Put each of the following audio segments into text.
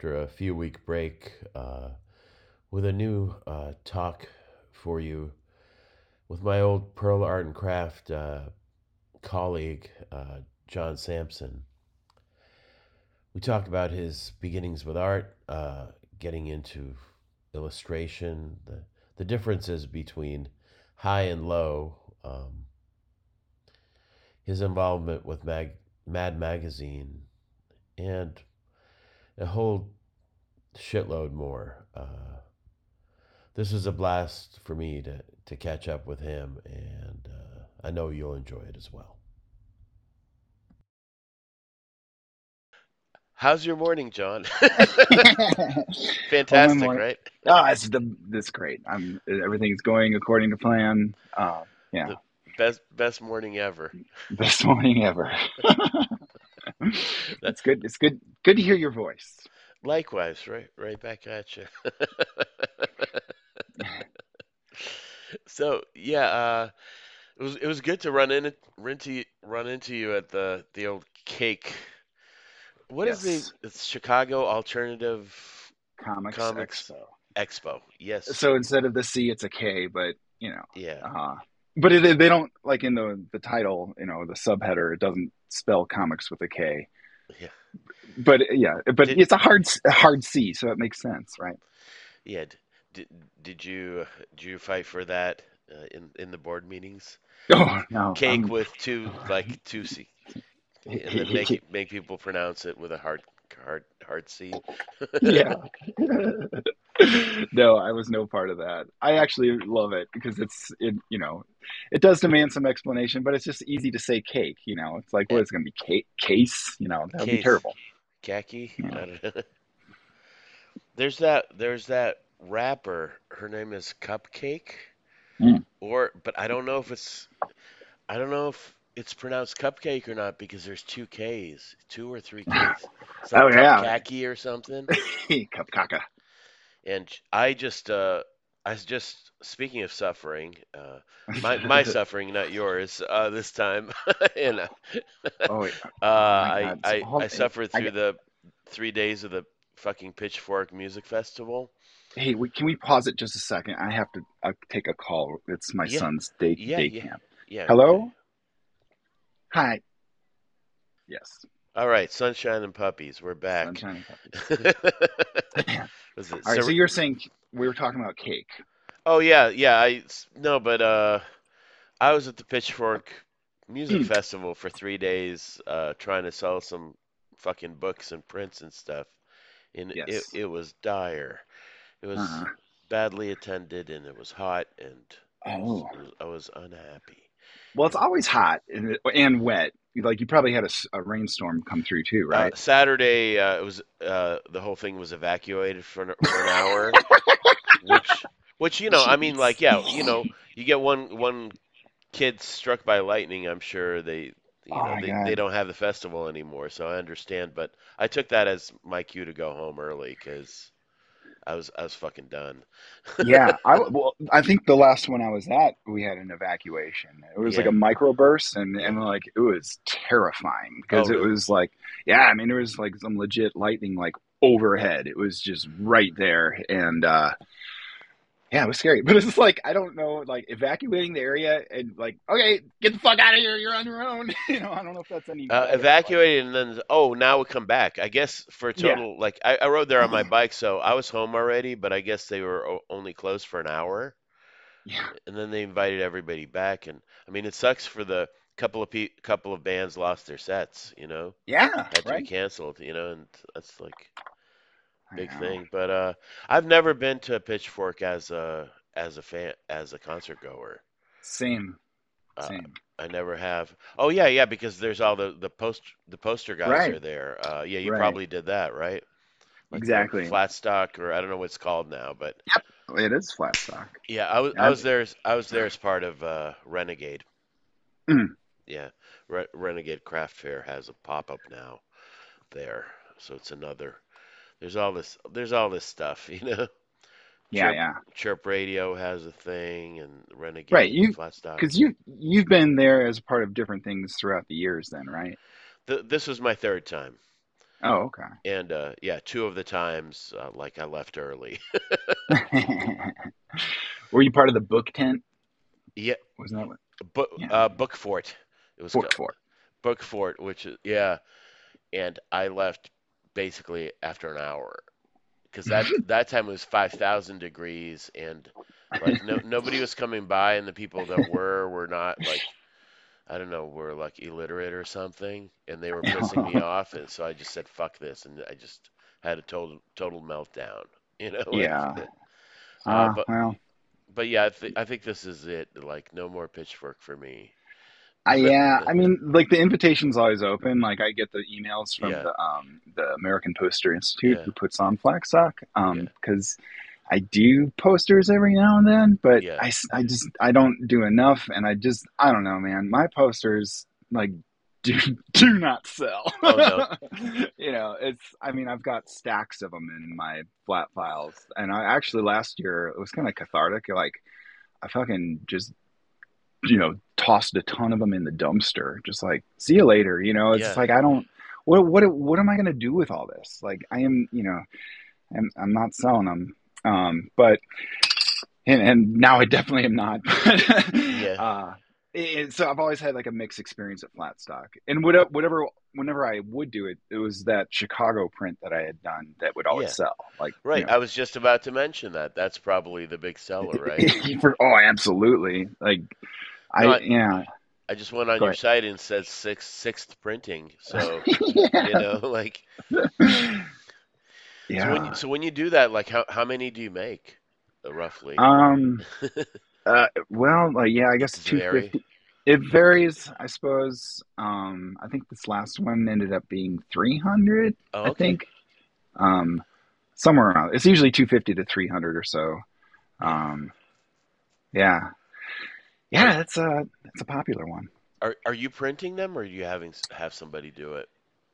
after a few week break uh, with a new uh, talk for you with my old Pearl Art and Craft uh, colleague, uh, John Sampson. We talked about his beginnings with art, uh, getting into illustration, the, the differences between high and low, um, his involvement with Mag- Mad Magazine, and a whole shitload more. Uh, this was a blast for me to, to catch up with him, and uh, I know you'll enjoy it as well. How's your morning, John? Fantastic, morning. right? Oh, it's the this great. I'm everything's going according to plan. Uh, yeah, The best best morning ever. best morning ever. It's good. It's good. Good to hear your voice. Likewise, right right back at you. So yeah, uh, it was it was good to run in run into run into you at the the old cake. What is the it's Chicago Alternative Comics Comics Expo. Expo? Yes, So instead of the C, it's a K, but you know, yeah, uh, but it, they don't like in the the title. You know, the subheader. It doesn't spell comics with a K. yeah. But yeah, but Did it's a hard hard C, so it makes sense, right? yeah did did you did you fight for that uh, in in the board meetings? Oh no, Cake I'm. with two like two C, and then make make people pronounce it with a hard hard hard C. Yeah. No, I was no part of that. I actually love it because it's it, you know, it does demand some explanation, but it's just easy to say cake, you know. It's like, Eh, what is it going to be cake case, you know, that would be terrible. khaki. Yeah. There's that there's that rapper. Her name is Cupcakke, Mm. or but I don't know if it's I don't know if it's pronounced cupcake or not because there's two K's, two or three K's. It's Oh yeah. cupcake or something. Cup caca. And I just uh I was just speaking of suffering, uh my my suffering, not yours, uh this time. and uh, Oh, yeah. uh oh I I I suffered I through get, the three days of the fucking Pitchfork Music Festival. hey, we, can we pause it just a second? I have to uh, take a call. It's my Yeah, son's day yeah, day camp. yeah, okay. Hello? Hi. Yes. All right, Sunshine and Puppies, we're back. Sunshine and puppies. Was it All right, so Sar- you're saying we were talking about cake. Oh yeah, yeah, I no, but uh I was at the Pitchfork Music. Festival for three days, uh trying to sell some fucking books and prints and stuff. And it Yes. it was dire. It was Uh-huh. badly attended and it was hot and Oh. it was I was unhappy. Well, it's always hot and, and wet. Like you probably had a rainstorm come through too, Uh, right? Saturday, uh, it was uh, the whole thing was evacuated for an, for an hour, which which you know, I mean, like, yeah, you know, you get one one kid struck by lightning, I'm sure they, you Oh know, my they they don't have the festival anymore, so I understand. But I took that as my cue to go home early because I was I was fucking done. Yeah, I well, I think the last one I was at, we had an evacuation. It was like a microburst, and and like it was terrifying Oh, because it really? was like, yeah, I mean, there was like some legit lightning like overhead. It was just right there, and uh yeah, it was scary. But it's just like I don't know, like evacuating the area and like, okay, get the fuck out of here. You're on your own. You know, I don't know if that's any Uh. Evacuated and then oh now we come back. I guess for a yeah, total like I, I rode there on my bike, so I was home already, but I guess they were o- only closed for an hour. yeah, and then they invited everybody back and i mean it sucks for the couple of pe- couple of bands lost their sets you know yeah, had to be canceled you know and that's like big thing but uh i've never been to a pitchfork as a as a fan as a concert goer Same, uh same. i never have oh yeah yeah because there's all the the post the poster guys Right, are there uh yeah you right. probably did that right like Exactly. flat stock or i don't know what it's called now but Yep, it is flat stock. yeah i was i was there as i was there as part of uh renegade Mm. Yeah, Re- Renegade Craft Fair has a pop up now there, so it's another. There's all this. There's all this stuff, you know. Yeah, Chirp yeah. Chirp Radio has a thing, and Renegade, Right. You because you you've been there as part of different things throughout the years then, right? th- this was my third time, Oh, okay. and uh, yeah, two of the times uh, like I left early. Were you part of the book tent? yeah, Wasn't that what? book Yeah. uh, book fort. It was Book fort. book fort, which is yeah, and I left basically after an hour because that that time was five thousand degrees and like no nobody was coming by, and the people that were were not like I don't know were like illiterate or something, and they were pissing me off, and so I just said fuck this, and I just had a total total meltdown, you know. like, Yeah. uh, Uh, but well, but yeah, I, th- I think this is it. Like no more pitchfork for me. I, yeah. I mean, like the invitation's always open. Like I get the emails from Yeah. the um the American Poster Institute Yeah. who puts on. Um, Yeah. because I do posters every now and then, but Yeah. I, I just I don't do enough, and I just I don't know, man. My posters like do do not sell. Oh, no. you know, it's I mean I've got stacks of them in my flat files, and I actually last year it was kind of cathartic. Like I fucking just you know tossed a ton of them in the dumpster, just like see you later. You know, it's Yeah. like I don't. What what what am I gonna do with all this? Like I am, you know, I'm I'm not selling them. Um, but and, and now I definitely am not. Yeah. uh, it, so I've always had like a mixed experience at Flatstock, and whatever, whatever, whenever I would do it, it was that Chicago print that I had done that would always Yeah. sell. Like you Right. know. I was just about to mention that. That's probably the big seller, right? For, oh, absolutely. Like I, No, I- yeah, I just went on Go your ahead. site and it says sixth sixth printing. So yeah, you know, like yeah. so when you, so when you do that, like how how many do you make, uh, roughly? Um. Uh. Well. Like. Yeah. I guess two fifty. It varies. I suppose. Um. I think this last one ended up being three hundred. Oh, I think. Um. Somewhere around. It's usually two fifty to three hundred or so. Um. Yeah. Yeah. That's a that's a popular one. Are are you printing them, or are you having have somebody do it?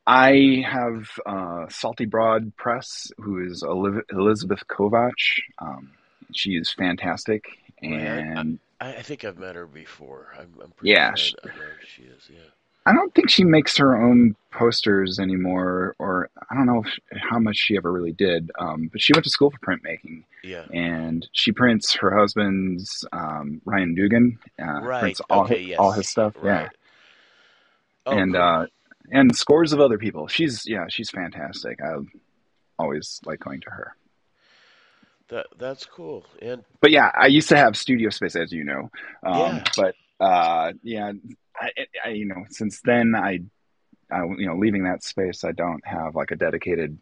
I have uh, Salty Broad Press, who is Elizabeth Kovach. Um, she is fantastic, and I, I think I've met her before. I'm, I'm pretty Yeah, sure sh- I, I know who she is. Yeah. I don't think she makes her own posters anymore, or I don't know if, how much she ever really did. Um, but she went to school for printmaking, Yeah. and she prints her husband's um, Ryan Duggan. Uh, Right. Prints all Okay. his, Yes. all his stuff. Yeah, Oh, and cool. uh, and scores of other people. She's yeah, she's fantastic. I always like going to her. That that's cool. And but yeah, I used to have studio space, as you know. Um, Yeah. But uh, yeah, I, I, you know, since then, I, I, you know, leaving that space, I don't have like a dedicated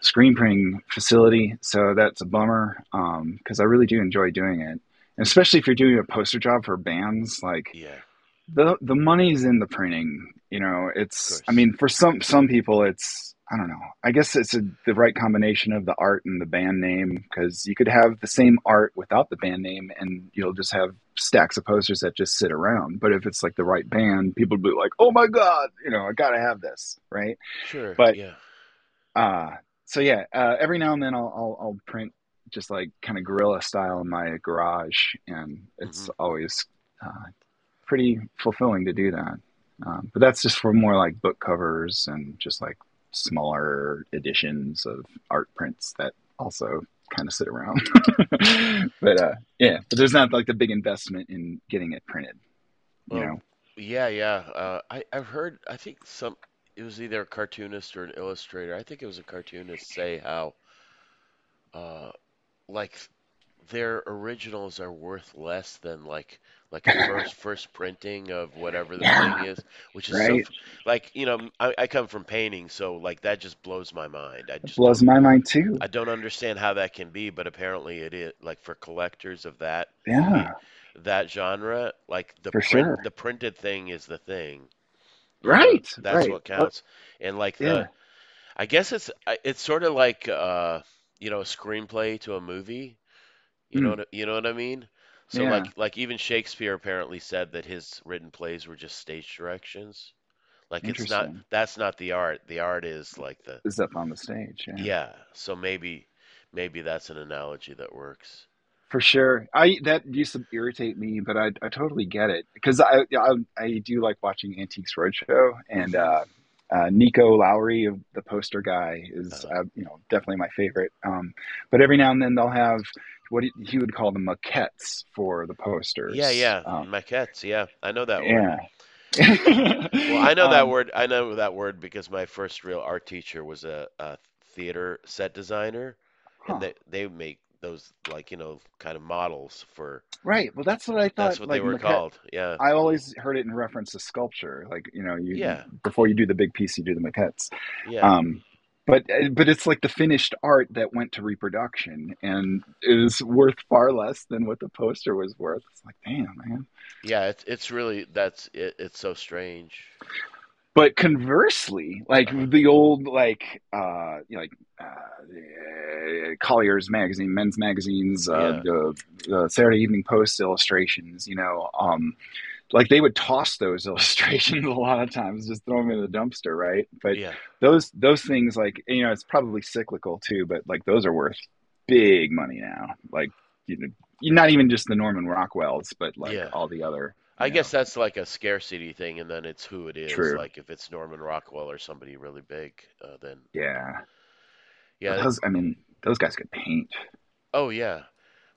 screen printing facility, so that's a bummer. Um, because I really do enjoy doing it, and especially if you're doing a poster job for bands, like yeah. The the money's in the printing. You know, it's. I mean, for some some people, it's. I don't know. I guess it's a, the right combination of the art and the band name because you could have the same art without the band name, and you'll just have stacks of posters that just sit around. But if it's like the right band, people be like, "Oh my god, you know, I gotta have this," right? Sure. But- yeah. Uh so yeah. Uh, every now and then, I'll I'll, I'll print just like kind of guerrilla style in my garage, and it's Mhm. always uh, pretty fulfilling to do that. Um, but that's just for more like book covers and just like smaller editions of art prints that also kind of sit around. but uh, yeah, but there's not like the big investment in getting it printed. You Well, know, Yeah, yeah. Uh, I I've heard. I think some. It was either a cartoonist or an illustrator. I think it was a cartoonist say how, uh, like their originals are worth less than like like a first first printing of whatever the Yeah. thing is, which is Right. f- like you know I, I come from painting, so like that just blows my mind. I it blows my mind too. I don't understand how that can be, but apparently it is. Like for collectors of that Yeah, that genre, like the For print sure. the printed thing is the thing. Right. that's right. what counts. And like the, Yeah. I guess it's it's sort of like uh, you know, a screenplay to a movie. You know Hmm. what you know what I mean? So Yeah. like like even Shakespeare apparently said that his written plays were just stage directions. Like it's not that's not the art. The art is like the Is up on the stage. Yeah. yeah. So maybe maybe that's an analogy that works. For sure. I that used to irritate me, but I I totally get it because I, I I do like watching Antiques Roadshow and uh, uh, Nico Lowry, of the poster guy, is Uh, uh, you know definitely my favorite. Um, but every now and then they'll have what he, he would call the maquettes for the posters. yeah, Um, maquettes. Yeah, I know that word. yeah. Well, I know that um, word. I know that word because my first real art teacher was a, a theater set designer, and they they make those like you know kind of models for. Right. Well, that's what I thought. That's what they were maquette. called. Yeah, I always heard it in reference to sculpture. Like you know, you yeah, before you do the big piece, you do the maquettes. yeah, Um, but but it's like the finished art that went to reproduction and is worth far less than what the poster was worth. It's like, damn, man. yeah. It's it's really that's it, it's so strange. But conversely, like the old like uh you know, like uh, Collier's magazine, men's magazines, uh, Yeah, the, the Saturday Evening Post illustrations, you know, um, like they would toss those illustrations a lot of times, just throw them in the dumpster, right? But yeah, those those things, like you know, it's probably cyclical too, but like those are worth big money now. Like you know, not even just the Norman Rockwells, but like yeah. all the other, I know, guess that's like a scarcity thing, and then it's who it is. true, Like if it's Norman Rockwell or somebody really big, uh, then yeah. Yeah. those, I mean, those guys could paint. Oh yeah.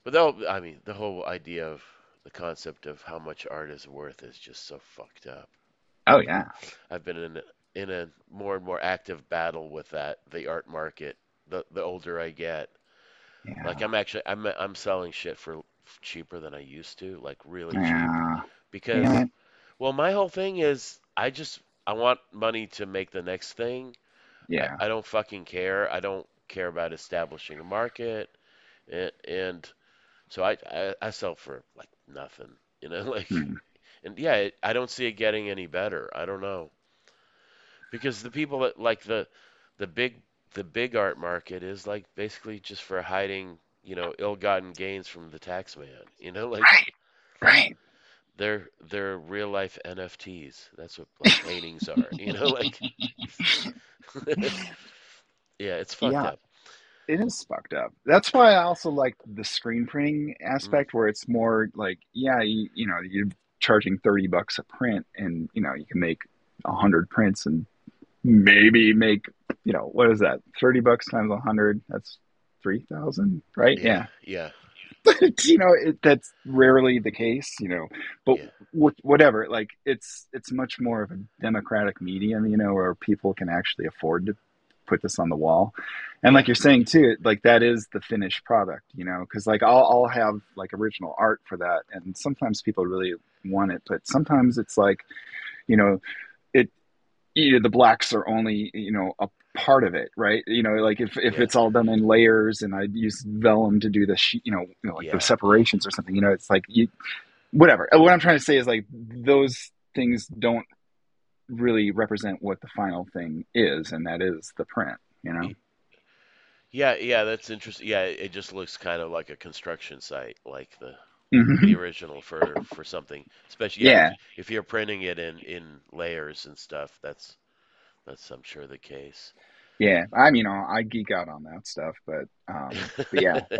But though I mean the whole idea of the concept of how much art is worth is just so fucked up. Oh yeah, I've been in a, in a more and more active battle with that the art market. The the older I get, like I'm actually I'm I'm selling shit for cheaper than I used to, like really cheap. yeah. Damn Because it. well, my whole thing is I just I want money to make the next thing. I, Yeah. I don't fucking care. I don't care about establishing a market and, and so I, I I sell for like nothing, you know, like Hmm. and yeah, it, I don't see it getting any better. I don't know. Because the people that like the the big the big art market is like basically just for hiding, you know, ill-gotten gains from the tax man. You know, like Right. Right. they're they're real life NFTs. That's what like paintings are. You know, like yeah, it's fucked Yeah. up. It is fucked up. That's why I also like the screen printing aspect, where it's more like, yeah, you, you know, you're charging 30 bucks a print, and you know, you can make a hundred prints and maybe make, you know, what is that? 30 bucks times a hundred, that's 3,000, right? yeah, Yeah. you know, it, that's rarely the case, you know. But yeah, wh- whatever, like it's it's much more of a democratic medium, you know, where people can actually afford to put this on the wall. And like you're saying too, like that is the finished product, you know, because like I'll I'll have like original art for that, and sometimes people really want it, but sometimes it's like, you know, it you know, the blacks are only you know a part of it, right? You know, like if if yeah, it's all done in layers, and I use vellum to do the sheet, you know, you know, like the separations or something, you know, it's like you whatever. What I'm trying to say is like those things don't really represent what the final thing is, and that is the print, you know. Yeah, yeah, that's interesting. Yeah, it just looks kind of like a construction site, like the the hmm original for for something. Especially, yeah, if Yeah, if you're printing it in in layers and stuff, that's that's I'm sure the case. yeah. I mean, you know, I geek out on that stuff, but um, but yeah,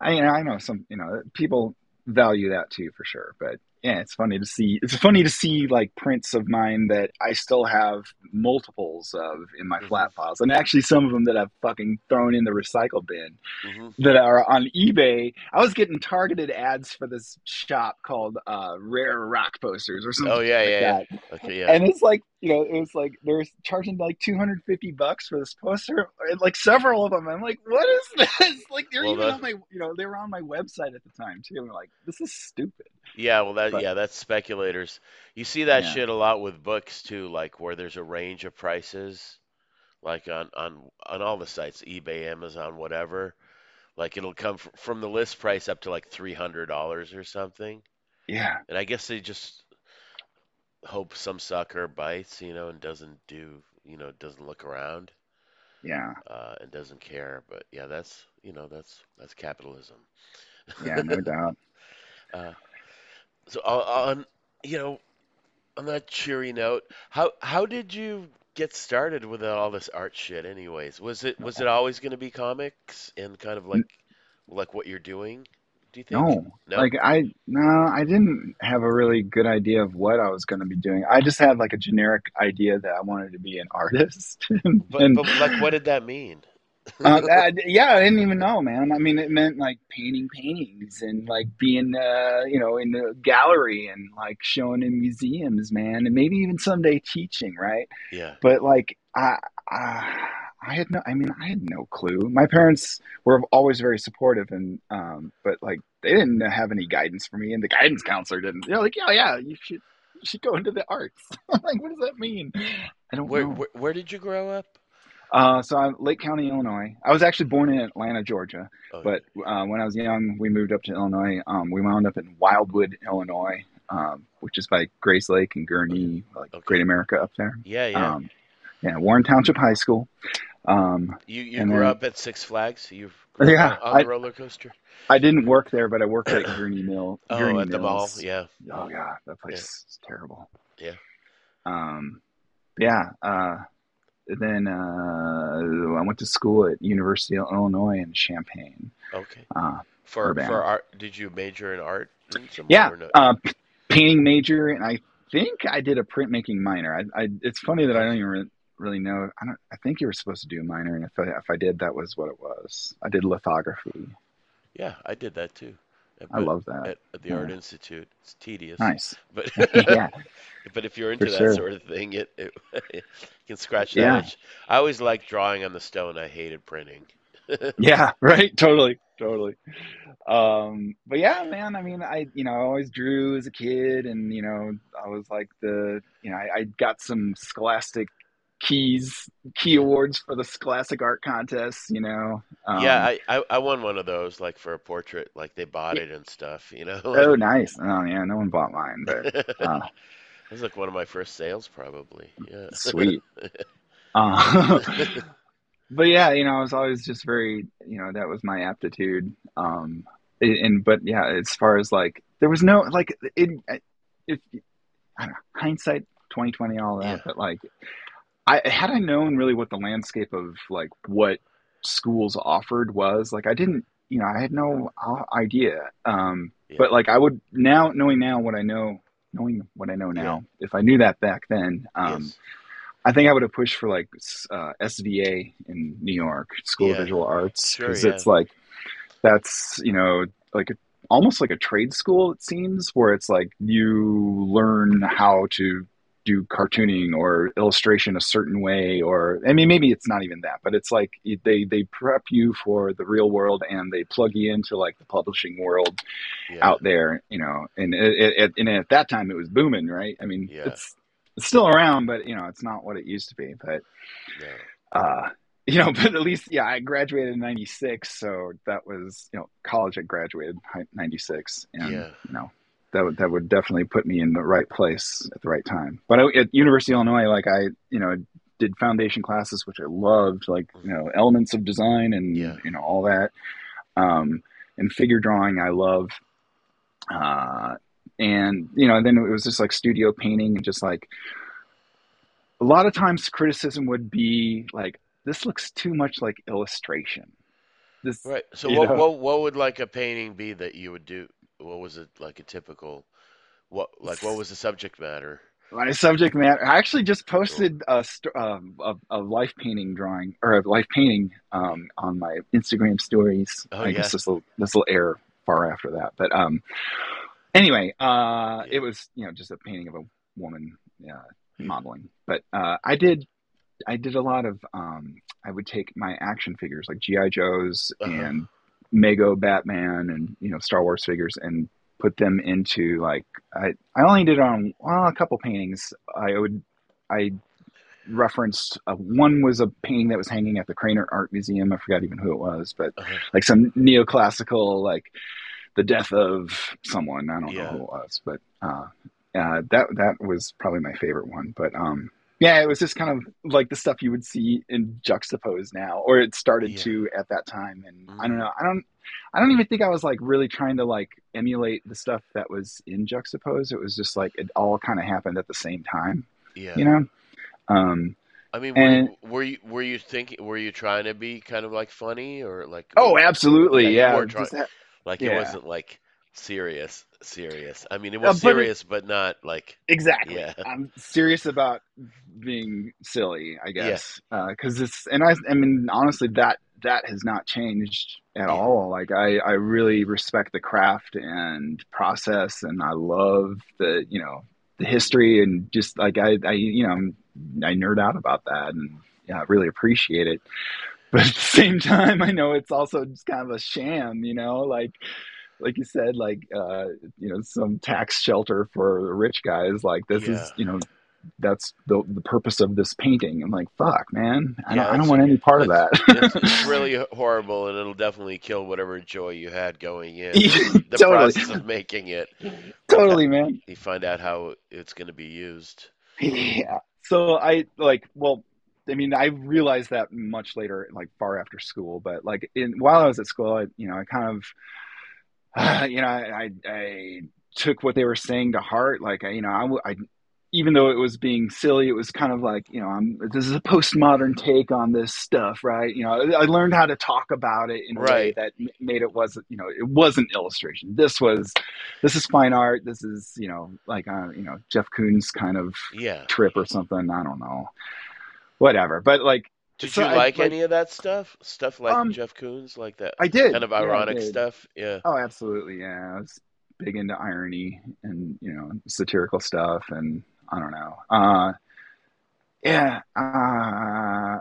I know I know some you know people value that too for sure. But yeah, it's funny to see. It's funny to see like prints of mine that I still have multiples of in my hmm flat files, and actually some of them that I've fucking thrown in the recycle bin hmm that are on eBay. I was getting targeted ads for this shop called uh, Rare Rock Posters or Oh something yeah, like yeah, that. yeah. Okay, yeah. And it's like, you know, it was like they're charging like 250 bucks for this poster, and like several of them. I'm like, what is this? Like they're Well, even on my, you know, they were on my website at the time too. I'm like, this is stupid. yeah, well that But yeah, that's speculators. You see that yeah, shit a lot with books too, like where there's a range of prices, like on on on all the sites, eBay, Amazon, whatever. Like it'll come fr from the list price up to like $300 or something. yeah, And I guess they just hope some sucker bites, you know, and doesn't do, you know, doesn't look around, yeah, uh, and doesn't care. But yeah, that's, you know, that's that's capitalism. yeah, no doubt. Uh, so uh, on, you know, on that cheery note, how how did you get started with all this art shit anyways? Was it was it always going to be comics and kind of like like what you're doing? Do you think? No, No? like I no, I didn't have a really good idea of what I was going to be doing. I just had like a generic idea that I wanted to be an artist, and, But but like, what did that mean? uh, I- yeah, I didn't even know, man. I mean, it meant like painting paintings and like being, uh, you know, in the gallery and like showing in museums, man, and maybe even someday teaching, right? Yeah. But like, I, I, I had no, I mean, I had no clue. My parents were always very supportive, and um, but like they didn't have any guidance for me, and the guidance counselor didn't. They're like, yeah, yeah, you should, you should go into the arts. Like, what does that mean? I don't Where, know. where where did you grow up? Uh, so I'm Lake County, Illinois. I was actually born in Atlanta, Georgia, Oh, but uh, when I was young, we moved up to Illinois. Um, we wound up in Wildwood, Illinois, um, which is by Gages Lake and Gurnee, like Okay. Great America up there. yeah, yeah. Um, yeah, Warren Township High School. Um, you you grew then- up at Six Flags. You grew Yeah, up on, on the I- roller coaster. I didn't work there, but I worked at Gurney Mill. Oh, Gurnee at the mall. Yeah. Oh yeah, that place is terrible. Yeah. Um, yeah. Uh, then uh, I went to school at University of Illinois in Champaign. Okay. Uh, For Urbana. for art, did you major in art? yeah, no? uh, painting major, and I think I did a printmaking minor. I, I it's funny that I don't even re- really know. I don't. I think you were supposed to do a minor, and if I, if I did, that was what it was. I did lithography. yeah, I did that too. I But love that. at, at the Yeah. Art Institute. It's tedious. Nice. But yeah. but if you're into For that sure. sort of thing, it, it you can scratch that Yeah. itch. I always liked drawing on the stone. I hated printing. Yeah, right. Totally, totally. Um, but yeah, man. I mean, I you know I always drew as a kid, and you know I was like the you know I, I got some Scholastic keys key awards for the Scholastic art contests. You know. Um, yeah, I, I I won one of those like for a portrait. Like they bought Yeah. it and stuff. You know. Oh, nice. Oh yeah, no one bought mine, but uh, It was like one of my first sales, probably. Yeah. sweet. Uh, but yeah, you know, I was always just very, you know, that was my aptitude. Um, and, but yeah, as far as like, there was no like, it, if I don't know, hindsight, twenty twenty, all that. Yeah. But like, I had I known really what the landscape of like what schools offered was, like, I didn't, you know, I had no uh, idea. Um, Yeah. but like, I would now knowing now what I know, knowing what I know now, if I knew that back then, um, Yes. I think I would have pushed for like uh, SVA in New York, School Yeah. of Visual Arts, because yeah. it's like that's you know like a, almost like a trade school. It seems where it's like you learn how to do cartooning or illustration a certain way, or I mean maybe it's not even that, but it's like they they prep you for the real world and they plug you into like the publishing world Yeah. out there, you know. And it, it, and at that time, it was booming, right? I mean, Yeah. it's it's still around, but you know, it's not what it used to be. But No. uh, you know, but at least, yeah, I graduated in '96, so that was you know, college. I graduated '96, and Yeah. you know, that would that would definitely put me in the right place at the right time. But I, at University of Illinois, like I, you know, did foundation classes, which I loved, like you know, elements of design and Yeah. you know all that. Um, and figure drawing, I love. Uh, and you know, and then it was just like studio painting and just like a lot of times criticism would be like, "This looks too much like illustration." This, Right. So what know? what what would like a painting be that you would do? What was it like a typical? What like what was the subject matter? My subject matter. I actually just posted a, um, a, a life painting drawing or a life painting um, on my Instagram stories. Oh, I guess this will this will air far after that. But um, anyway, uh, Yeah. it was you know just a painting of a woman uh, modeling. But uh, I did I did a lot of um, I would take my action figures like GI Joes Uh-huh. and Mego Batman and you know Star Wars figures and put them into like I I only did it on well a couple paintings. I would I referenced uh, one was a painting that was hanging at the Krannert Art Museum. I forgot even who it was, but Uh-huh. like some neoclassical like the death of someone. I don't Yeah. know who it was, but uh, uh, that that was probably my favorite one. But um, yeah, it was just kind of like the stuff you would see in Juxtapoz now, or it started Yeah. to at that time. And I Mhm. don't know, I don't, I don't even think I was like really trying to like emulate the stuff that was in Juxtapoz. It was just like it all kind of happened at the same time, Yeah. you know. Um, I mean, were, and- you, were you were you thinking were you trying to be kind of like funny or like? oh, absolutely, Yeah, yeah. trying- ha- Like it wasn't like serious, serious. I mean, it Uh, was it- serious, but not like Exactly. Yeah. I'm serious about being silly, I guess, because it's and I I mean honestly that that has not changed at Yeah. all. Like I I really respect the craft and process, and I love the you know the history and just like I I you know I nerd out about that and yeah I really appreciate it. But at the same time, I know it's also just kind of a sham, you know, like like you said, like uh, you know, some tax shelter for the rich guys. Like this Yeah. is, you know, that's the the purpose of this painting. I'm like, fuck, man, I Yeah, don't, I don't want any part of that. it's, it's really horrible, and it'll definitely kill whatever joy you had going in. The totally, process of making it, totally, man. you find out how it's going to be used. Yeah. So I like, well, I mean, I realized that much later, like far after school. But like, in while I was at school, I, you know, I kind of, you know, I, I, I took what they were saying to heart. Like, I, you know, I even though it was being silly, it was kind of like, you know, I'm, this is a postmodern take on this stuff, right? You know, I learned how to talk about it in a way that made it wasn't, you know, it wasn't illustration. This was, this is fine art. This is, you know, like, uh, you know, Jeff Koons kind of Yeah. trip or something. I don't know. Whatever. But like, Did so you I- like, like- any of that stuff? Stuff like Um, Jeff Koons, like that I did kind of ironic did. stuff? Yeah. Oh, absolutely. Yeah, I was big into irony and you know satirical stuff, and I don't know. Uh, yeah. Uh,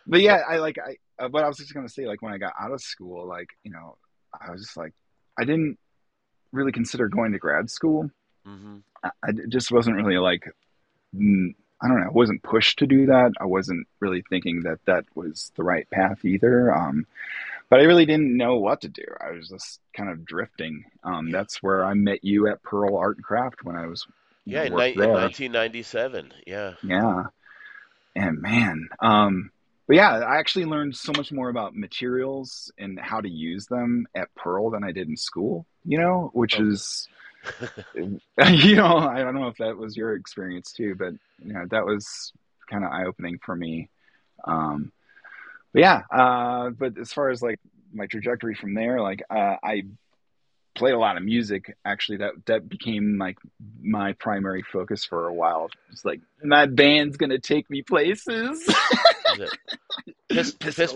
but yeah, I like I. Uh, what I was just gonna say, like when I got out of school, like you know, I was just like, I didn't really consider going to grad school. Mm-hmm. I, I just wasn't really like, I don't know, I wasn't pushed to do that. I wasn't really thinking that that was the right path either. Um, but I really didn't know what to do. I was just kind of drifting. Um, that's where I met you at Pearl Art and Craft when I was Yeah, in, ni- in 1997. Yeah. Yeah. And man, um, but yeah, I actually learned so much more about materials and how to use them at Pearl than I did in school, you know, which Oh. is, you know, I don't know if that was your experience too, but you know, that was kind of eye opening for me. Um, but yeah, uh, but as far as like my trajectory from there, like, uh, I played a lot of music actually that that became like my primary focus for a while it's like my band's gonna take me places Pist- pist- pist-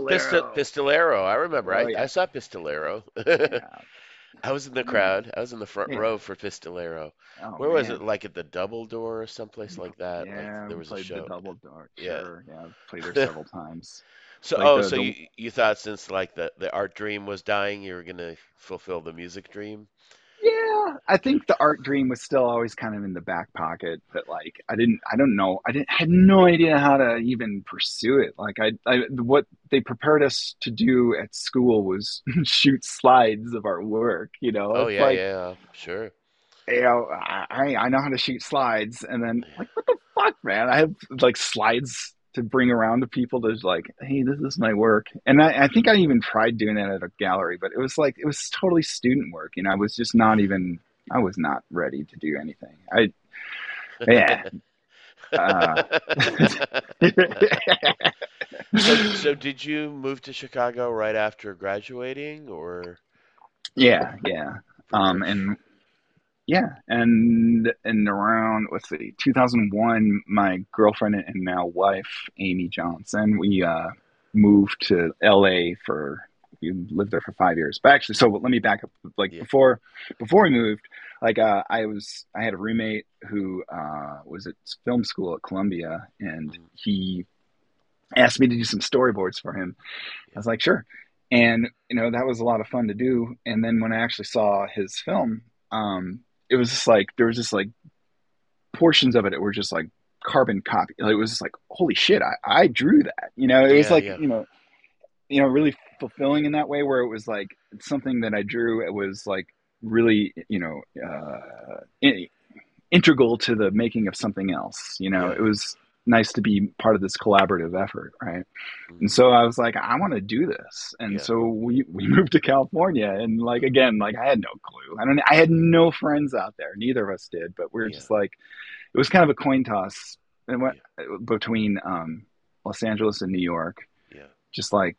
Pistolero. I remember. Oh, I, yeah. I saw Pistolero. Yeah. I was in the hmm. crowd. I was in the front Yeah. row for Pistolero. Oh, Where was man. it? Like at the Double Door or someplace like that? yeah like there was a show. the double door Yeah. yeah I've played there several times So like oh, the- so the- you you thought since like the the art dream was dying, you were gonna fulfill the music dream? Yeah i think the art dream was still always kind of in the back pocket but like i didn't i don't know i didn't had no idea how to even pursue it like i, I what they prepared us to do at school was shoot slides of our work you know Oh It's yeah, like, yeah, sure. you know, I I know how to shoot slides, and then like, what the fuck, man? I have like slides to bring around to people to like, hey, this is my work, and I, I think I even tried doing that at a gallery, but it was like it was totally student work, and I was just not even, I was not ready to do anything. I, yeah. Uh, so, so did you move to Chicago right after graduating, or? yeah, yeah. Um, and yeah, and and around let's see, 2001, my girlfriend and now wife, Amy Johnson, we uh, moved to LA for we lived there for five years. But actually, so let me back up. Like Yeah. before, before we moved, like uh, I was, I had a roommate who uh, was at film school at Columbia, and Mhm. he asked me to do some storyboards for him. I was like, sure. And you know that was a lot of fun to do. And then when I actually saw his film, um, it was just like there was just like portions of it that were just like carbon copy. Like, it was just like holy shit, I, I drew that. You know, it was like yeah. you know, you know, really fulfilling in that way where it was like something that I drew. It was like really you know uh, in, integral to the making of something else. You know, Yeah. it was nice to be part of this collaborative effort, right? Mhm. And so I was like, I want to do this. And Yeah. so we, we moved to California and like, again, like I had no clue. I don't, I had no friends out there. Neither of us did, but we are Yeah. just like, it was kind of a coin toss and what, between, um, Los Angeles and New York, yeah, just like,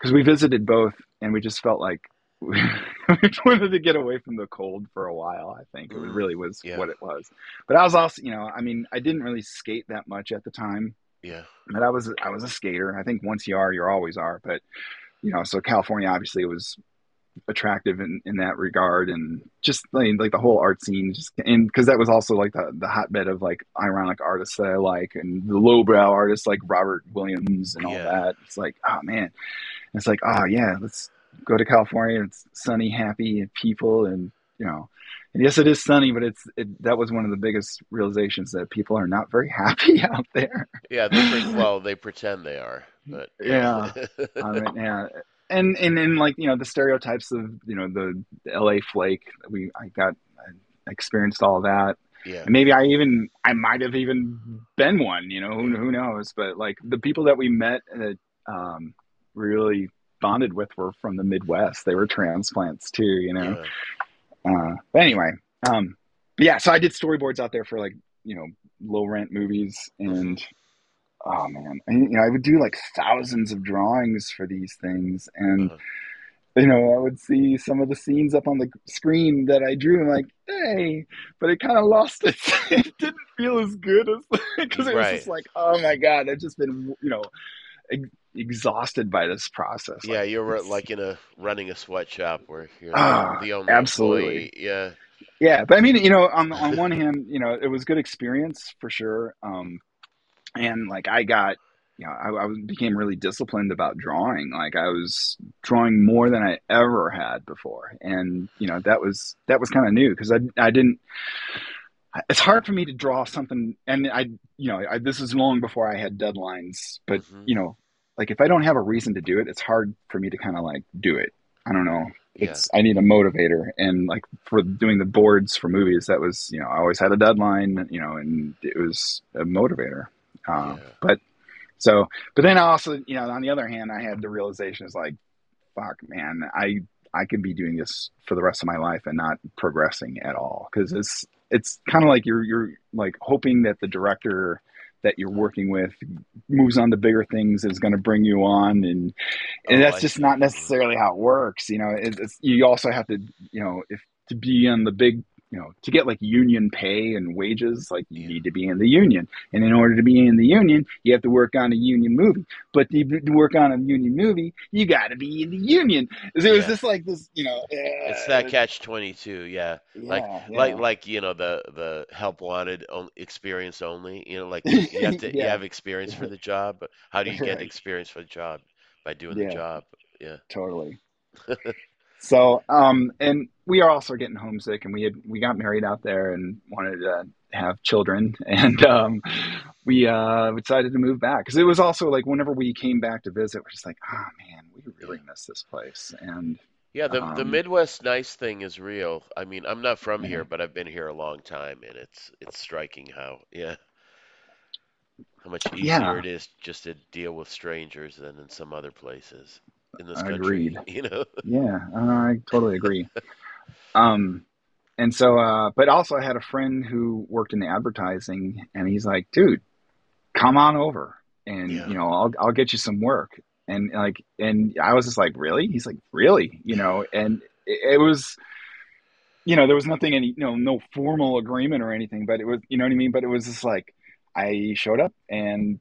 cause we visited both and we just felt like we wanted to get away from the cold for a while. I think it Mm, really was yeah. what it was. But I was also, you know, I mean, I didn't really skate that much at the time. Yeah. But I was I was a skater. I think once you are, you always are. But you know, so California obviously was attractive in, in that regard, and just like, like the whole art scene, just and because that was also like the the hotbed of like ironic artists that I like, and the lowbrow artists like Robert Williams and all Yeah. that. It's like, oh man, it's like, oh yeah, let's go to California. It's sunny, happy, and people, and you know. And yes, it is sunny, but it's it, that was one of the biggest realizations that people are not very happy out there. Yeah. They well, they pretend they are, but Yeah. I mean, yeah, and and then like you know the stereotypes of you know the, the L.A. flake. We I got I experienced all that. yeah. And maybe I even I might have even been one. You know who who knows? But like the people that we met that um, really bonded with were from the Midwest. They were transplants too. You know. Yeah. Uh, but anyway, um, but yeah, so I did storyboards out there for like you know low rent movies, and oh man, and, you know I would do like thousands of drawings for these things, and Uh-huh. you know I would see some of the scenes up on the screen that I drew, and like hey, but it kind of lost it. it didn't feel as good as because it was Right. just like oh my god, I've just been you know exhausted by this process. Yeah, Like, you're it's- like in a running a sweatshop where you're Ah, the only absolutely. employee. Yeah. Yeah, but I mean, you know, on on one hand, you know, it was good experience for sure. Um, and like I got, you know, I, I was- became really disciplined about drawing. Like I was drawing more than I ever had before, and you know, that was that was kind of new because I I didn't. It's hard for me to draw something, and I, you know, I, this is long before I had deadlines. But Mhm. you know, like if I don't have a reason to do it, it's hard for me to kind of like do it. I don't know Yeah. it's I need a motivator and like for doing the boards for movies that was you know I always had a deadline you know and it was a motivator uh, Yeah. but so but then I also you know on the other hand I had the realization is like fuck man I I could be doing this for the rest of my life and not progressing at all because it's it's kind of like you're you're like hoping that the director that you're mm-hmm. working with moves on to bigger things is going to bring you on and and Oh, that's I just see. not necessarily how it works you know it, you also have to you know if to be on the big you know to get like union pay and wages like you need to be in the union and in order to be in the union you have to work on a union movie but to work on a union movie you got to be in the union so it was Yeah. just like this you know It's uh, that catch twenty two. Yeah. like yeah, like yeah. like you know the the help wanted on, experience only you know like you, have to you have experience for the job but how do you get experience for the job by doing the job yeah totally. so, um, and we are also getting homesick, and we had we got married out there and wanted to have children, and um, we uh, decided to move back because it was also like whenever we came back to visit, we're just like, oh man, we really miss this place, and yeah the the Um, midwest nice thing is real i mean i'm not from Yeah. here but i've been here a long time and it's it's striking how yeah how much easier Yeah. it is just to deal with strangers than in some other places in this Agreed. country you know yeah, I totally agree. um, and so, uh, but also I had a friend who worked in advertising, and he's like, dude, come on over, and Yeah. you know, I'll I'll get you some work. And like, and I was just like, really? He's like, really? You know, and it, it was, you know, there was nothing, any, you know, no formal agreement or anything, but it was, you know what I mean? But it was just like, I showed up and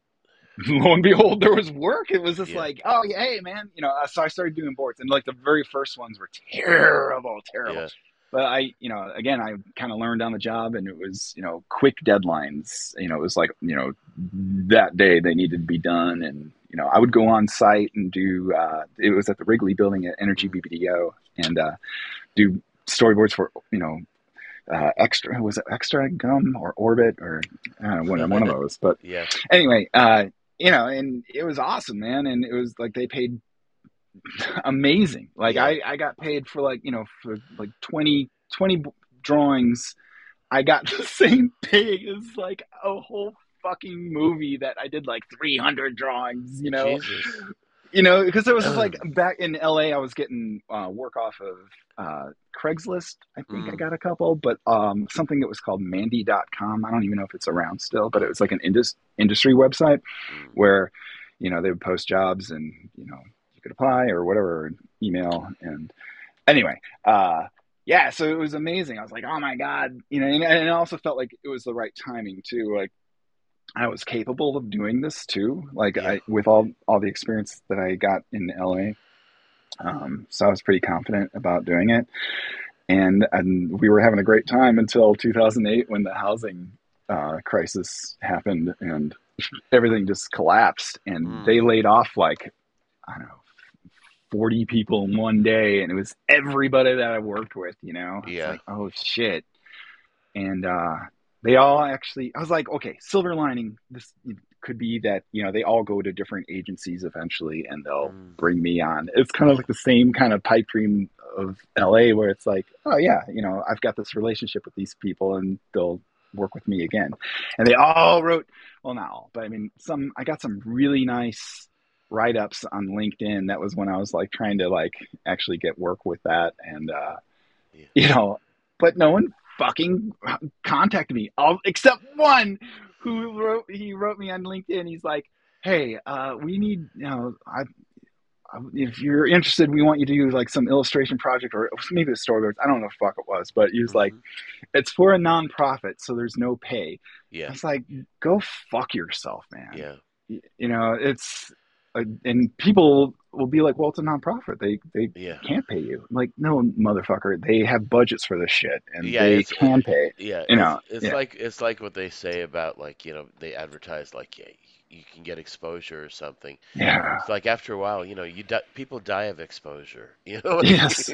lo and behold, there was work. It was just Yeah. like, oh, yeah, hey, man, you know, so I started doing boards and like the very first ones were terrible, terrible. yeah But I, you know, again, I kind of learned on the job and it was, you know, quick deadlines. You know, it was like, you know, that day they needed to be done. And, you know, I would go on site and do, uh, it was at the Wrigley building at Energy BBDO and uh, do storyboards for, you know, uh, extra, was it extra gum or orbit or uh, one, one of those. But yeah anyway, uh, you know, and it was awesome, man. And it was like they paid amazing. Like Yeah. I, I got paid for like, you know, for like 20, 20 drawings. I got the same pay as like a whole fucking movie that I did like 300 drawings, you know, Jesus. You know, because it was just like back in LA, I was getting uh, work off of uh, Craigslist. I think I Mm. got a couple, but um, something that was called Mandy.com. I don't even know if it's around still, but it was like an indus- industry website Mm. where, you know, they would post jobs and, you know, you could apply or whatever, email. And anyway, uh, yeah, so it was amazing. I was like, oh my god, you know, and, and I also felt like it was the right timing too. Like I was capable of doing this too. Like Yeah. I, with all all the experience that I got in LA, um, so I was pretty confident about doing it. And and we were having a great time until 2008 when the housing uh, crisis happened and everything just collapsed. And Mm. they laid off like I don't know. 40 people in one day and it was everybody that I worked with, you know. It's Yeah. like, oh shit. And uh they all actually I was like, okay, silver lining this could be that, you know, they all go to different agencies eventually and they'll Mm. bring me on. It's kind of like the same kind of pipe dream of LA where it's like, oh yeah, you know, I've got this relationship with these people and they'll work with me again. And they all wrote well not all, but I mean some I got some really nice write ups on LinkedIn. That was when I was like trying to like actually get work with that and uh Yeah. you know, but no one fucking contacted me. All except one who wrote he wrote me on LinkedIn. He's like, "Hey, uh we need, you know, I I- if you're interested, we want you to do like some illustration project or maybe a storyboards. I don't know what the fuck it was, but he was like, Mhm. it's for a nonprofit, so there's no pay. yeah, It's like, go fuck yourself, man yeah, you know it's and people will be like well it's a nonprofit they they yeah, can't pay you I'm like no motherfucker they have budgets for this shit and Yeah, they can pay yeah. You know, it's, it's yeah. like it's like what they say about like you know they advertise like yeah, you can get exposure or something. yeah It's like after a while, you know, you di- people die of exposure. You know. Yes.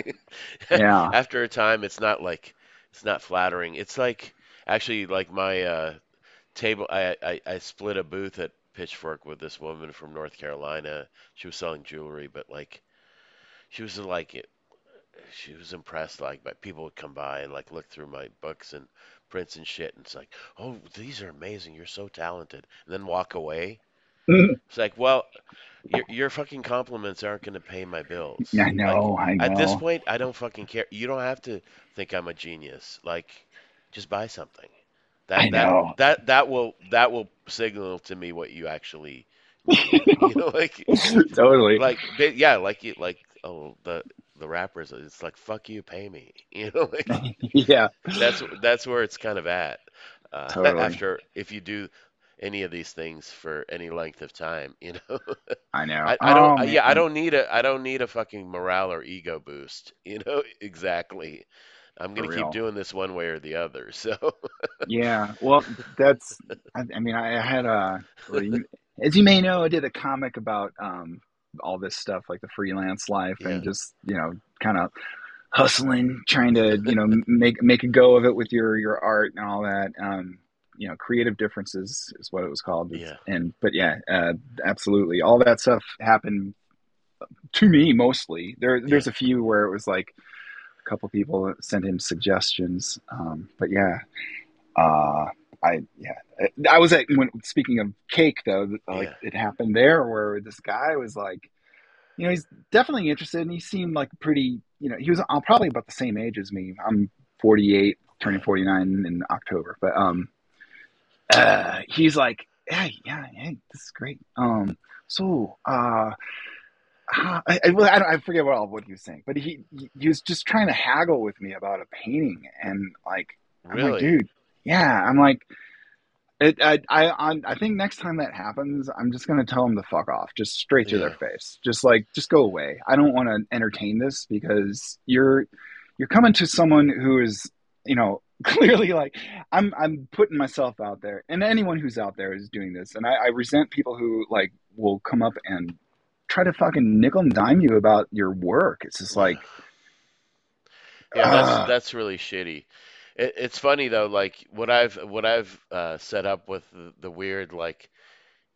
yeah after a time it's not like it's not flattering it's like actually like my uh table I, I i split a booth at pitchfork with this woman from north carolina she was selling jewelry but like she was like it she was impressed like but people would come by and like look through my books and prints and shit and it's like oh these are amazing you're so talented and then walk away it's like well your, your fucking compliments aren't going to pay my bills i Like, i know at this point, I don't fucking care. You don't have to think I'm a genius. Like, just buy something. That I that know. that that will that will signal to me what you actually you know, like totally like yeah, like you like oh the the rappers. It's like fuck you, pay me. You know, like yeah that's that's where it's kind of at. Uh, Totally. After if you do any of these things for any length of time, you know. i know I, I don't. Oh, yeah, I don't need a. I don't need a fucking morale or ego boost. You know exactly. I'm gonna keep doing this one way or the other. So yeah well that's i, I mean i had a as you may know i did a comic about um all this stuff like the freelance life Yeah. and just you know kind of hustling trying to you know make make a go of it with your your art and all that um you know creative differences is what it was called Yeah. and but yeah uh, absolutely all that stuff happened to me mostly there there's Yeah. a few where it was like a couple people sent him suggestions um but yeah uh I yeah I was at when speaking of cake though like Yeah. it happened there where this guy was like you know he's definitely interested and he seemed like pretty you know he was uh, probably about the same age as me I'm 48 turning 49 in October but um uh he's like hey yeah hey this is great um so uh I, I, I, don't, I forget what all what he was saying, but he he was just trying to haggle with me about a painting, and like I'm really, like, dude, yeah. I'm like, it, I, I, I, think next time that happens, I'm just gonna tell them to fuck off, just straight to their face, just like, just go away. I don't want to entertain this because you're, you're coming to someone who is, you know, clearly like, I'm, I'm putting myself out there, and anyone who's out there is doing this, and I, I resent people who like will come up and try to fucking nickel and dime you about your work. It's just like, yeah, ah. that's that's really shitty. It, it's funny though, like what I've what I've uh, set up with the, the weird like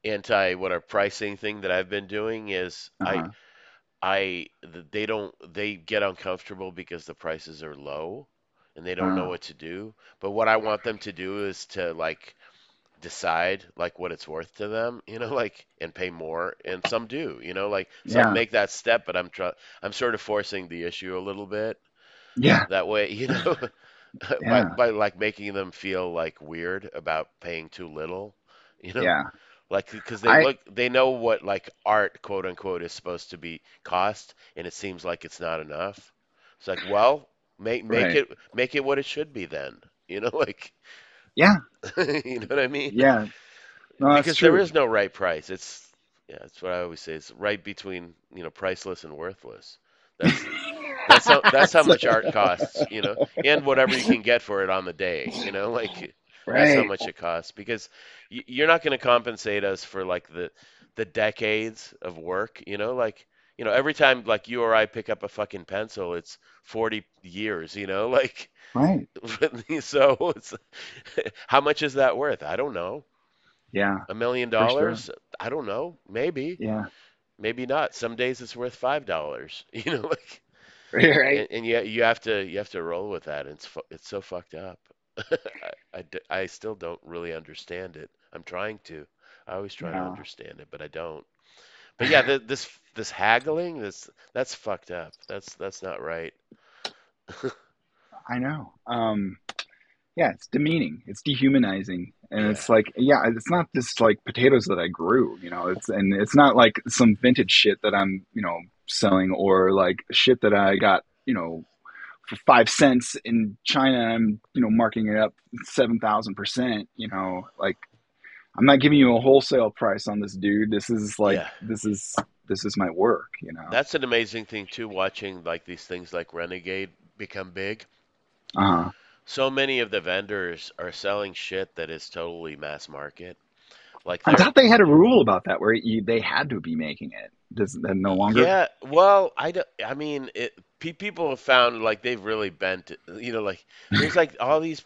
anti what our pricing thing that I've been doing is uh-huh. I I they don't they get uncomfortable because the prices are low and they don't know Oh. what to do. But what I want them to do is to like decide like what it's worth to them, you know, like and pay more. And some do, you know, like some Yeah. make that step, but I'm try I'm sort of forcing the issue a little bit yeah, that way, you know, by by like making them feel like weird about paying too little, you know, yeah, like because they I- look they know what like art quote unquote is supposed to be cost, and it seems like it's not enough. It's like, well, make make Right. it make it what it should be then. You know, like Yeah. you know what I mean? Yeah. No, Because there is no right price. It's yeah, that's what I always say. It's right between, you know, priceless and worthless. That's that's how that's how much art costs, you know, and whatever you can get for it on the day, you know, like that's how much it costs because you're not going to compensate us for like the the decades of work, you know, like you know, every time like you or I pick up a fucking pencil, it's 40 years, you know, like Right. so it's how much is that worth? I don't know. Yeah. A million For sure. dollars? I don't know. Maybe, Yeah. maybe not. Some days it's worth five dollars. You know, like, Right. and, and you you have to you have to roll with that. It's it's so fucked up. I I still don't really understand it. I'm trying to. I always try to understand it, but I don't. But yeah, th this this haggling, this that's fucked up. That's that's not right. I know. Um, yeah, it's demeaning. It's dehumanizing, and Yeah. it's like, yeah, it's not just like potatoes that I grew, you know. It's and it's not like some vintage shit that I'm, you know, selling or like shit that I got, you know, for five cents in China. I'm, you know, marking it up seven thousand percent. You know, like I'm not giving you a wholesale price on this, dude. This is like Yeah. this is this is my work, you know. That's an amazing thing too, watching like these things like Renegade become big. Uh huh. So many of the vendors are selling shit that is totally mass market. Like I thought they had a rule about that where you, they had to be making it. Does that no longer? yeah, well, I don't, I mean, it, pe people have found like they've really bent. You know, like there's like all these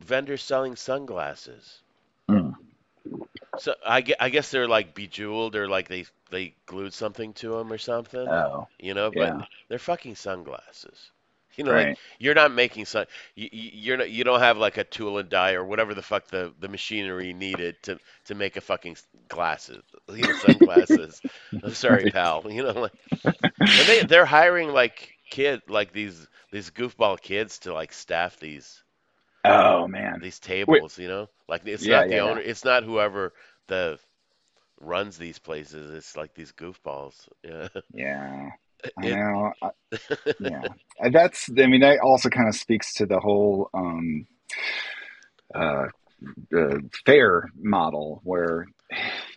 vendors selling sunglasses. So I, I guess they're like bejeweled or like they they glued something to them or something, Oh, you know, but yeah, they're fucking sunglasses. You know, like right. you're not making sun. You, you- you're not. You don't have like a tool and die or whatever the fuck the the machinery needed to to make a fucking glasses. You know, sunglasses. I'm sorry, pal. You know, like and they they're hiring like kid like these these goofball kids to like staff these Oh man. these Wait. tables. You know, like it's Yeah, not the yeah, owner. It's not whoever the runs these places. It's like these goofballs. Yeah. yeah. I It. know. I, yeah. Uh, That's. I mean, that also kind of speaks to the whole um, uh, uh, fair model where,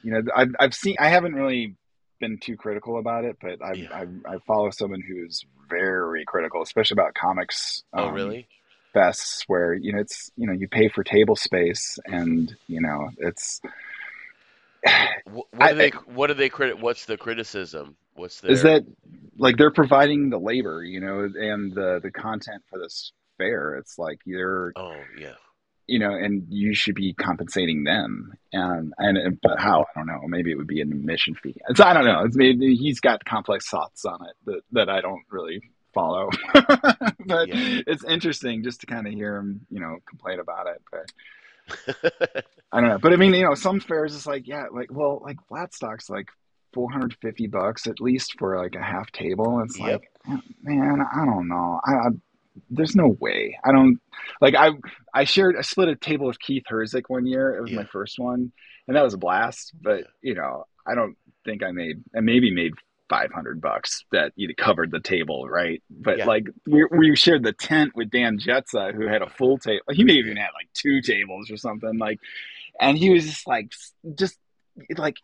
you know, I've I've seen. I haven't really been too critical about it, but I Yeah. I I follow someone who's very critical, especially about comics. Oh, Um, really? fests where you know it's you know you pay for table space and you know it's Wh- What I, do they? What do they credit? What's the criticism? What's is that like they're providing the labor you know and the the content for this fair it's like you're Oh, yeah. you know and you should be compensating them and and and- but how i don't know maybe it would be an admission fee it's, i don't know it's maybe he's got complex thoughts on it that that i don't really follow but Yeah. it's interesting just to kind of hear him you know complain about it but I don't know, but I mean, you know, some fairs is like, yeah, like, well, like Flatstock's like 450 bucks at least for like a half table. It's Yep. like, oh, man, I don't know. I, I there's no way. I don't like. I I shared, I split a table with Keith Herzik one year. It was my first one, and that was a blast. But Yeah. you know, I don't think I made. I maybe made 500 bucks that you covered the table, right? But Yeah. like we we shared the tent with Dan Grzeca, who had a full table. He may even had like two tables or something. Like and he was just like just like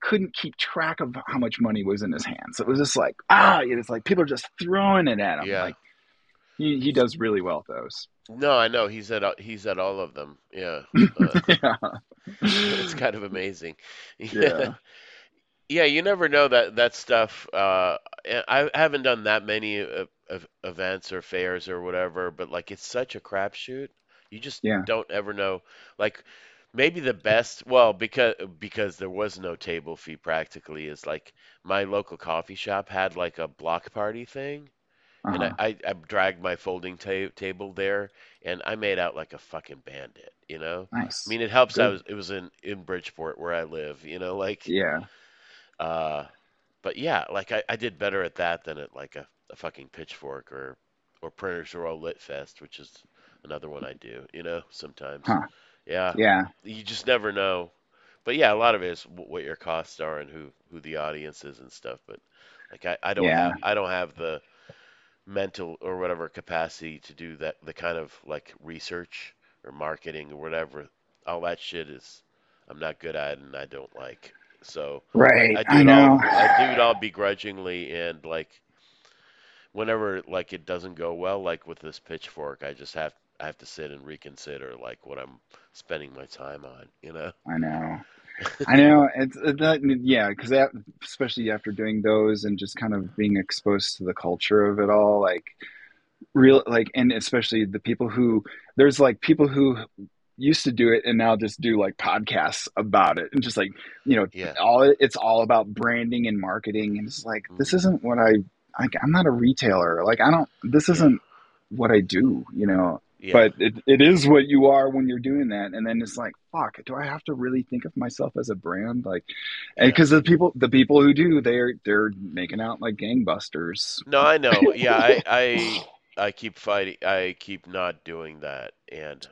couldn't keep track of how much money was in his hands. So It was just like ah, it's like people are just throwing it at him. Yeah. Like he he does really well at those. No, I know he's at all- he's at all of them. Yeah. Uh, yeah, it's kind of amazing. yeah, Yeah, you never know that that stuff. Uh, I haven't done that many of, of events or fairs or whatever, but like it's such a crapshoot. You just yeah. don't ever know. Like maybe the best, well, because because there was no table fee practically, is like my local coffee shop had like a block party thing, and I Uh-huh. I, I dragged my folding ta table there, and I made out like a fucking bandit, you know? I Nice, mean, it helps. I good. was it was in in Bridgeport where I live, you know, like. Yeah, Uh, but yeah, like I, I did better at that than at like a, a fucking pitchfork or or Printers Row Lit Fest, which is another one I do, you know, sometimes. huh? Yeah, Yeah, you just never know. But yeah, a lot of it is what your costs are and who who the audience is and stuff. But like I, I don't yeah, have I don't have the mental or whatever capacity to do that the kind of like research or marketing or whatever all that shit is I'm not good at and I don't like so Right. I, I do I it know. all I do it all begrudgingly and like whenever like it doesn't go well like with this pitchfork I just have I have to sit and reconsider like what I'm spending my time on you know I know. I know. It's it, that, yeah, because especially after doing those and just kind of being exposed to the culture of it all, like real, like, and especially the people who there's like people who used to do it and now just do like podcasts about it and just like you know yeah. all it's all about branding and marketing and it's like this hmm isn't what I like I'm not a retailer. Like I don't this isn't what I do you know? Yeah. But it, it is what you are when you're doing that and then it's like fuck do I have to really think of myself as a brand? Like and yeah. because the people the people who do they're they're making out like gangbusters. No, I know. Yeah, I I I keep fighting. I keep not doing that. And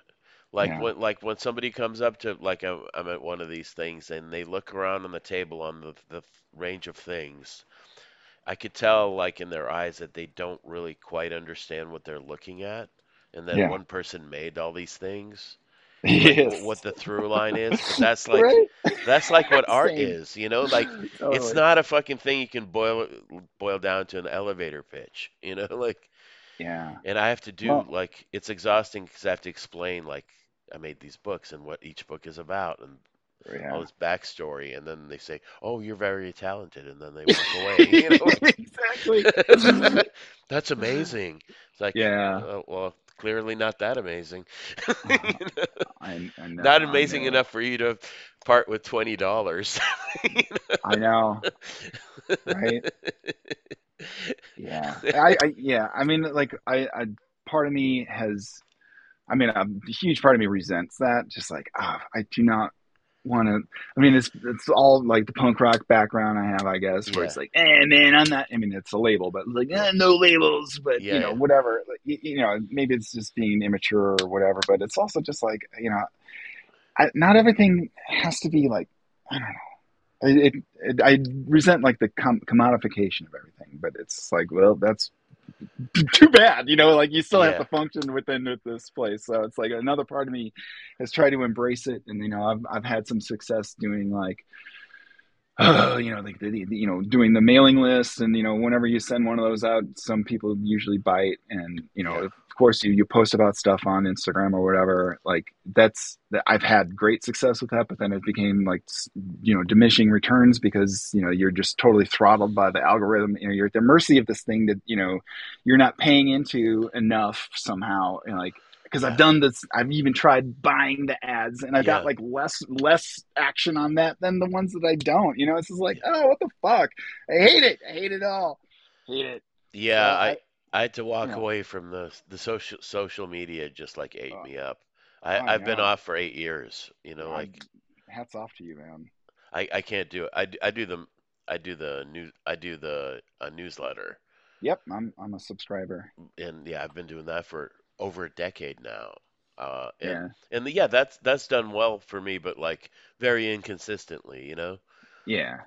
like yeah when like when somebody comes up to like I'm, I'm at one of these things and they look around on the table on the the range of things, I could tell like in their eyes that they don't really quite understand what they're looking at. And then yeah one person made all these things like what the through line is, that's like right that's like what art is, you know? Like it's not a fucking thing you can boil boil down to an elevator pitch, you know? Like yeah and I have to do well like it's exhausting because I have to explain like I made these books and what each book is about and all this backstory, and then they say, "Oh, you're very talented," and then they walk away. You know, exactly. that's amazing. It's like, Yeah, uh, well, clearly not that amazing. You know? I I know Not amazing know enough for you to part with twenty dollars. I know, right? Yeah, I, I yeah. I mean, like I, I part of me has, I mean, a huge part of me resents that. Just like, ah, I do not want to. I mean, it's it's all like the punk rock background I have, I guess, where Yeah, it's like, eh, man, I'm not. I mean, it's a label, but like, yeah, eh, no labels, but you know, yeah, whatever. Like, you, you know, maybe it's just being immature or whatever. But it's also just like, you know, I, not everything has to be like. I don't know. It, it, it, I resent like the com- commodification of everything, but it's like, well, that's too bad, you know. Like you still have to function within this place, so it's like another part of me has tried to embrace it, and you know, I've I've had some success doing like uh, you know, like the, the, you know, doing the mailing list, and you know, whenever you send one of those out, some people usually bite, and you know, yeah, of course, you you post about stuff on Instagram or whatever. Like that's that I've had great success with that, but then it became like you know diminishing returns because you know you're just totally throttled by the algorithm. You know, you're at the mercy of this thing that you know you're not paying into enough somehow, and like because I've done this. I've even tried buying the ads, and I've got like less less action on that than the ones that I don't. You know, it's just like, oh, what the fuck? I hate it. I hate it all. Hate it. Yeah, So I I, I had to you walk know, away from the the social social media just like ate uh, me up. I I I've been off for eight years, you know, I, like hats off to you, man. I I can't do it. I, I do the I do the news I do the uh, newsletter, Yep, I'm I'm a subscriber. and yeah, I've been doing that for over a decade now. Uh, and Yeah, and yeah, that's that's done well for me, but like very inconsistently, you know. yeah,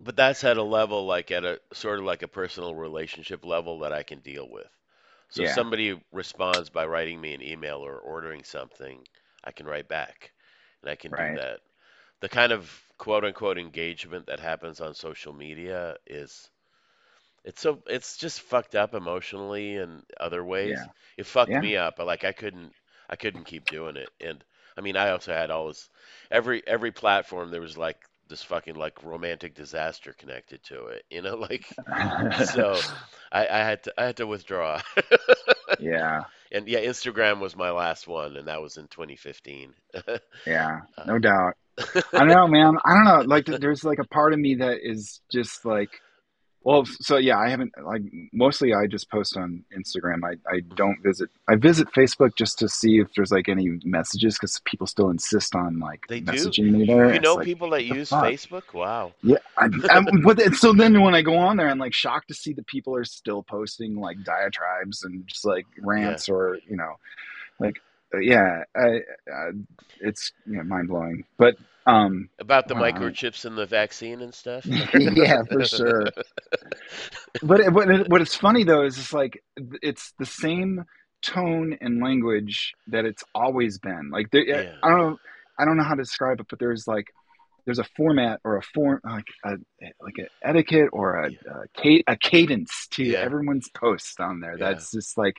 But that's at a level like at a sort of like a personal relationship level that I can deal with. So yeah. somebody responds by writing me an email or ordering something, I can write back, and I can do Right. that. The kind of quote unquote engagement that happens on social media is it's so it's just fucked up emotionally and other ways. Yeah, It fucked yeah. me up. but like I couldn't I couldn't keep doing it. And I mean I also had all this every every platform there was like this fucking like romantic disaster connected to it. You know, like so I, I had to I had to withdraw. yeah, And yeah, Instagram was my last one and that was in 2015. yeah. Uh, No doubt. I don't know, man. I don't know. Like, there's like a part of me that is just like Well, so yeah, I haven't like mostly I just post on Instagram. I, I don't visit. I visit Facebook just to see if there's like any messages because people still insist on like they do. messaging me there. You It's know like people that use fuck? Facebook? Wow. Yeah, I, I, but so then when I go on there, I'm like shocked to see that people are still posting like diatribes and just like Yeah. rants or you know like uh, yeah, I, uh, it's you know, mind blowing. But Um, About the wow. microchips and the vaccine and stuff. yeah, for sure. But it- what it- what it's funny though is it's like it's the same tone and language that it's always been. Like there, Yeah. I don't know, I don't know how to describe it, but there's like there's a format or a form like a like an etiquette or a Yeah. a, a cadence to Yeah. everyone's posts on there. That's just like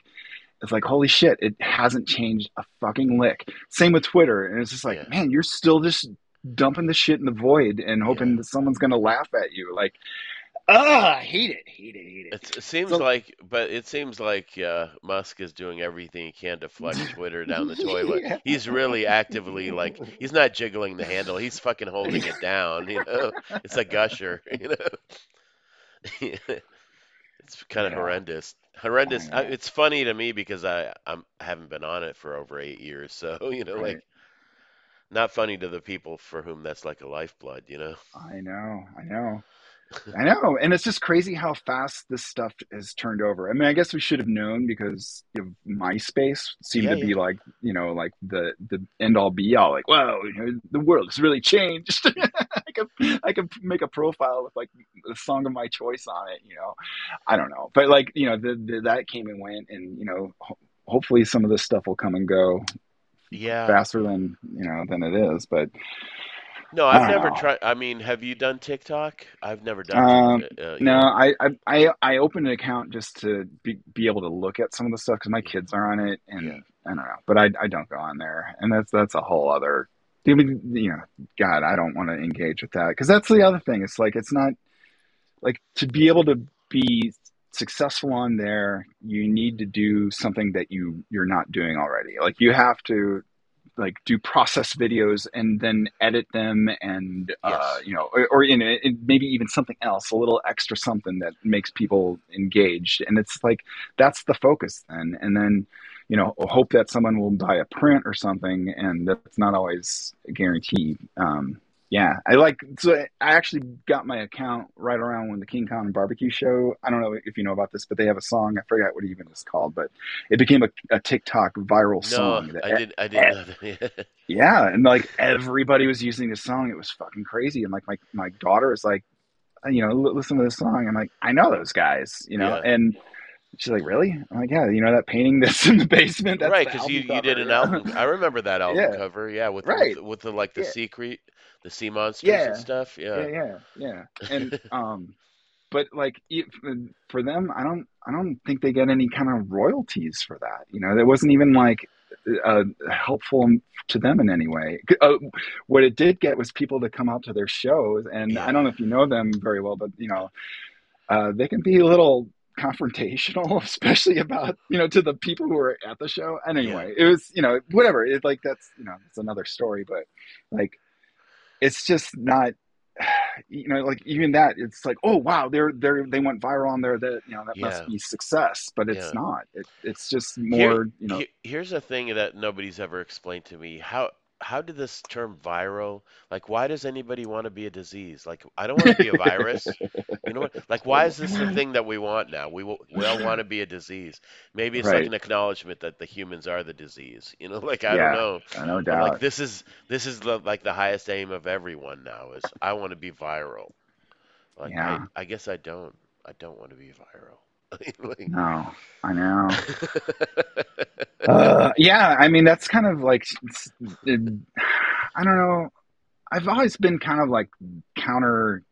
it's like holy shit, it hasn't changed a fucking lick. Same with Twitter, and it's just like man, you're still just dumping the shit in the void and hoping Yeah. that someone's gonna laugh at you. Like, ah, I hate it, hate it, hate it. It's, it seems So- like, but it seems like uh, Musk is doing everything he can to flush Twitter down the toilet. Yeah. He's really actively like he's not jiggling the handle; he's fucking holding it down. You know, it's a gusher. You know, it's kind of Yeah. horrendous. Horrendous. I I, it's funny to me because I I'm, I haven't been on it for over eight years, so you know, Right. like not funny to the people for whom that's like a lifeblood. You know. I know, I know, I know, and it's just crazy how fast this stuff has turned over. I mean, I guess we should have known because you know, MySpace seemed Yeah, to be like, you know, like the the end all be all. Like, wow, you know, the world has really changed. I could I could make a profile with like the song of my choice on it. You know, I don't know, but like you know, the, the that came and went, and you know, ho- hopefully some of this stuff will come and go Yeah. faster than you know than it is. But No, I've never know. tried. I mean, have you done TikTok? I've never done. Um, uh, No. I, I I opened an account just to be, be able to look at some of the stuff because my kids are on it, and Yeah. I don't know, but I I don't go on there, and that's that's a whole other. You know, God, I don't want to engage with that because that's the other thing. It's like it's not like to be able to be successful on there, you need to do something that you you're not doing already. Like you have to like do process videos and then edit them and uh, you know or, or in it, maybe even something else a little extra something that makes people engaged. And it's like that's the focus then. And then you know hope that someone will buy a print or something and that's not always a guarantee um, yeah i like so i actually got my account right around when the King Khan barbecue show i don't know if you know about this but they have a song i forgot what it even is called but it became a, a tiktok viral No, song that I did. I didn't yeah, and like everybody was using this song. It was fucking crazy. And like my my daughter is like, you know, listen to this song. I'm like, I know those guys, you know. Yeah. And she's like, really? I'm like, yeah, you know that painting that's in the basement. That's right, because you, you did an album. I remember that album Yeah. cover. Yeah, with Right. with, with the like the Yeah. secret, the sea monsters Yeah. and stuff. yeah, Yeah. yeah, yeah. And um, but like for them, I don't, I don't think they get any kind of royalties for that. You know, that wasn't even like uh, helpful to them in any way. Uh, what it did get was people to come out to their shows, and Yeah. I don't know if you know them very well, but you know, uh, they can be a little confrontational, especially about you know to the people who were at the show. And anyway, it was you know whatever. It like that's you know it's another story, but like it's just not you know like even that it's like oh wow they're they're they went viral on there that you know that Yeah. must be success but it's Yeah. not it, it's just more you know Here- here's a thing that nobody's ever explained to me. How how did this term viral? Like, why does anybody want to be a disease? Like, I don't want to be a virus. You know what? Like, why is this the thing that we want now? We will, we all want to be a disease. Maybe it's like an acknowledgement that the humans are the disease. You know, like I Yeah. don't know. No But doubt like this is this is the, like the highest aim of everyone now is I want to be viral. Like Yeah. I, I guess I don't. I don't want to be viral. Like- no i know. Uh, yeah i mean that's kind of like it, i don't know. I've always been kind of like counter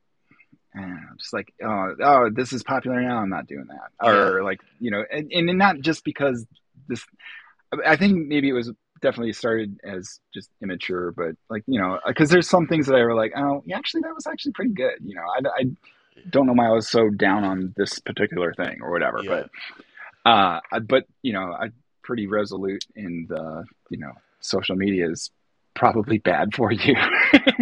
know, just like oh, oh this is popular now i'm not doing that. Or like you know and, and not just because this i think maybe it was definitely started as just immature but like you know because there's some things that i were like oh yeah, actually that was actually pretty good you know i, I don't know why i was so down on this particular thing or whatever Yeah. but uh I- but you know i'm pretty resolute in the you know social media is probably bad for you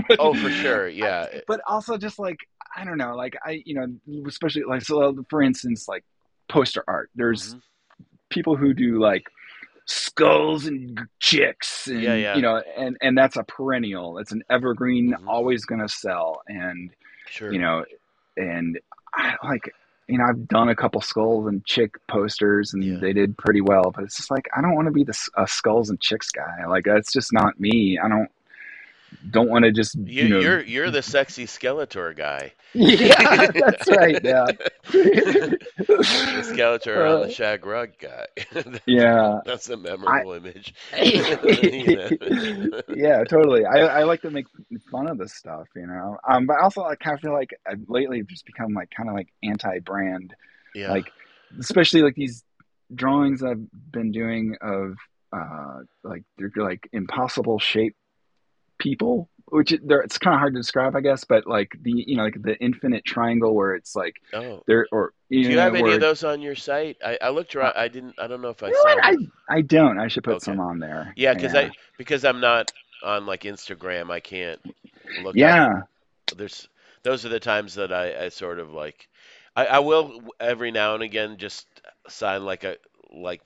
But- oh, for sure. Yeah. but also just like I don't know, like I you know, especially like so for instance, like poster art. There's Mhm. people who do like skulls and chicks and Yeah, yeah. you know and and that's a perennial it's an evergreen Mhm. always gonna sell and Sure. you know and I like you know I've done a couple skulls and chick posters and Yeah. they did pretty well but it's just like I don't want to be the a skulls and chicks guy like that's just not me I don't don't want to just You, you know you're you're the sexy Skeletor guy. yeah that's right yeah the Skeletor on Uh, the shag rug guy. yeah That's a memorable image. yeah, totally. I, I like to make fun of this stuff, you know. Um, but also I kind of feel like I've lately just become like kind of like anti-brand, Yeah. like especially like these drawings I've been doing of uh like they're like impossible shape people, which they're, it's kind of hard to describe, I guess. But like the you know like the infinite triangle where it's like oh. there or you Do you know have any where of those on your site? I, I looked around. Uh, I didn't. I don't know if I you know saw what? I. I don't. I should put Okay. some on there. Yeah, because yeah. I because I'm not on like Instagram. I can't look up yeah. there's those are the times that I, I sort of like I, I will every now and again just sign like a like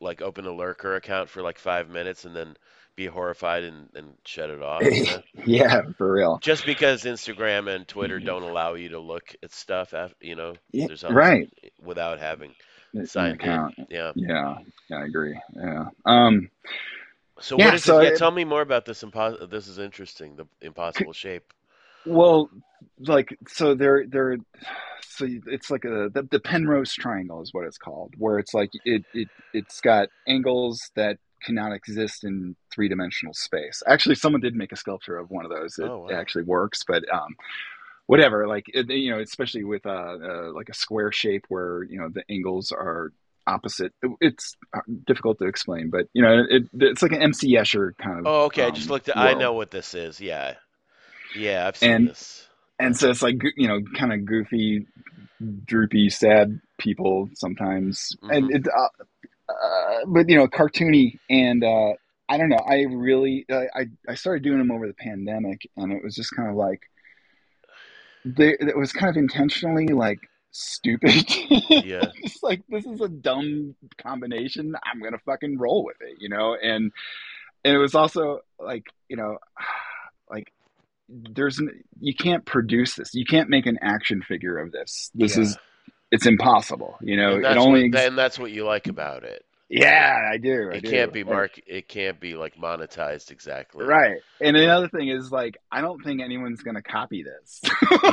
like open a lurker account for like five minutes and then be horrified and, and shut it off you know? yeah, for real. just because Instagram and Twitter don't allow you to look at stuff af you know Yeah, there's right. without having An signed account. in yeah Yeah, yeah, I agree. Yeah. Um. so Yeah, what is so it yeah tell me more about this impos- this is interesting the impossible shape Well, like so they're they're so it's like a the, the Penrose triangle is what it's called, where it's like it it it's got angles that cannot exist in three dimensional space. Actually, someone did make a sculpture of one of those. It, Oh, wow. it actually works, but um, whatever. Like it, you know, especially with uh, uh like a square shape where you know the angles are opposite. It's uh, difficult to explain, but you know, it it's like an MC Escher kind of. oh okay I um, just looked at I know what this is yeah yeah I've seen And- this and so it's like you know kind of goofy droopy sad people sometimes and Mhm. it uh, uh, but you know cartoony and uh i don't know. I really i i started doing them over the pandemic and it was just kind of like they it was kind of intentionally like stupid. Yeah. just like this is a dumb combination. I'm gonna fucking roll with it you know? And and it was also like you know like there's you can't produce this. You can't make an action figure of this. This Yeah. is it's impossible you know and it that's only what, and that's what you like about it. yeah i do I It do. can't be mark. It can't be like monetized exactly. right and another thing is like i don't think anyone's gonna copy this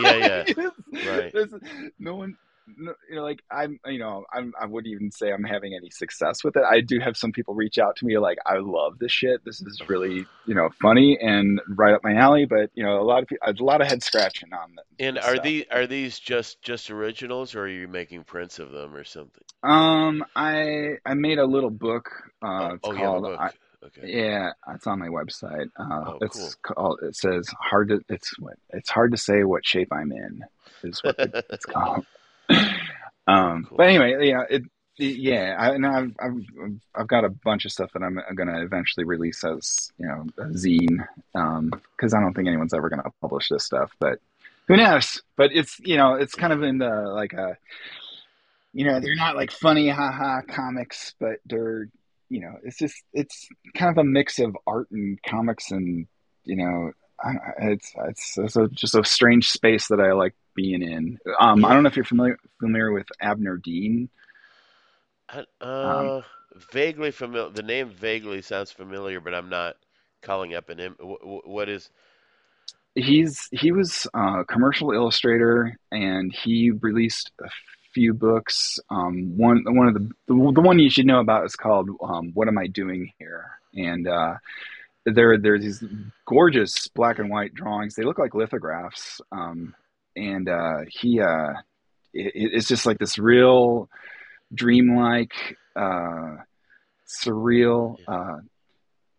Yeah, yeah. Right. this- no one you know, like I'm, you know, I'm, I wouldn't even say I'm having any success with it. I do have some people reach out to me like, I love this shit. This is really, you know, funny and right up my alley. But you know, a lot of people, a lot of head scratching on that. And are stuff. these are these just just originals, or are you making prints of them or something? Um, I I made a little book. Uh, oh, it's oh, you have a called. book. I, okay. yeah, it's on my website. Uh, Oh, it's called. It says hard to. It's what. It's hard to say what shape I'm in. Is what it's called. um, Cool. but anyway, know, it. it- Yeah, I, and I've, I've I've got a bunch of stuff that I'm going to eventually release as you know a zine, because I don't think anyone's ever going to publish this stuff. But who knows? But it's you know it's kind of in the like a you know they're not like funny haha comics but they're you know it's just it's kind of a mix of art and comics and you know it's it's, it's a, just a strange space that I like being in. Um, I don't know if you're familiar familiar with Abner Dean. Uh, vaguely familiar. The name vaguely sounds familiar, but I'm not calling up an wh- What is? He's he was a commercial illustrator and he released a few books. Um, one one of the, the the one you should know about is called um, "What Am I Doing Here?" and uh, there there's these gorgeous black and white drawings. They look like lithographs, um, and uh, he uh, it, it's just like this real dreamlike, uh, surreal, uh,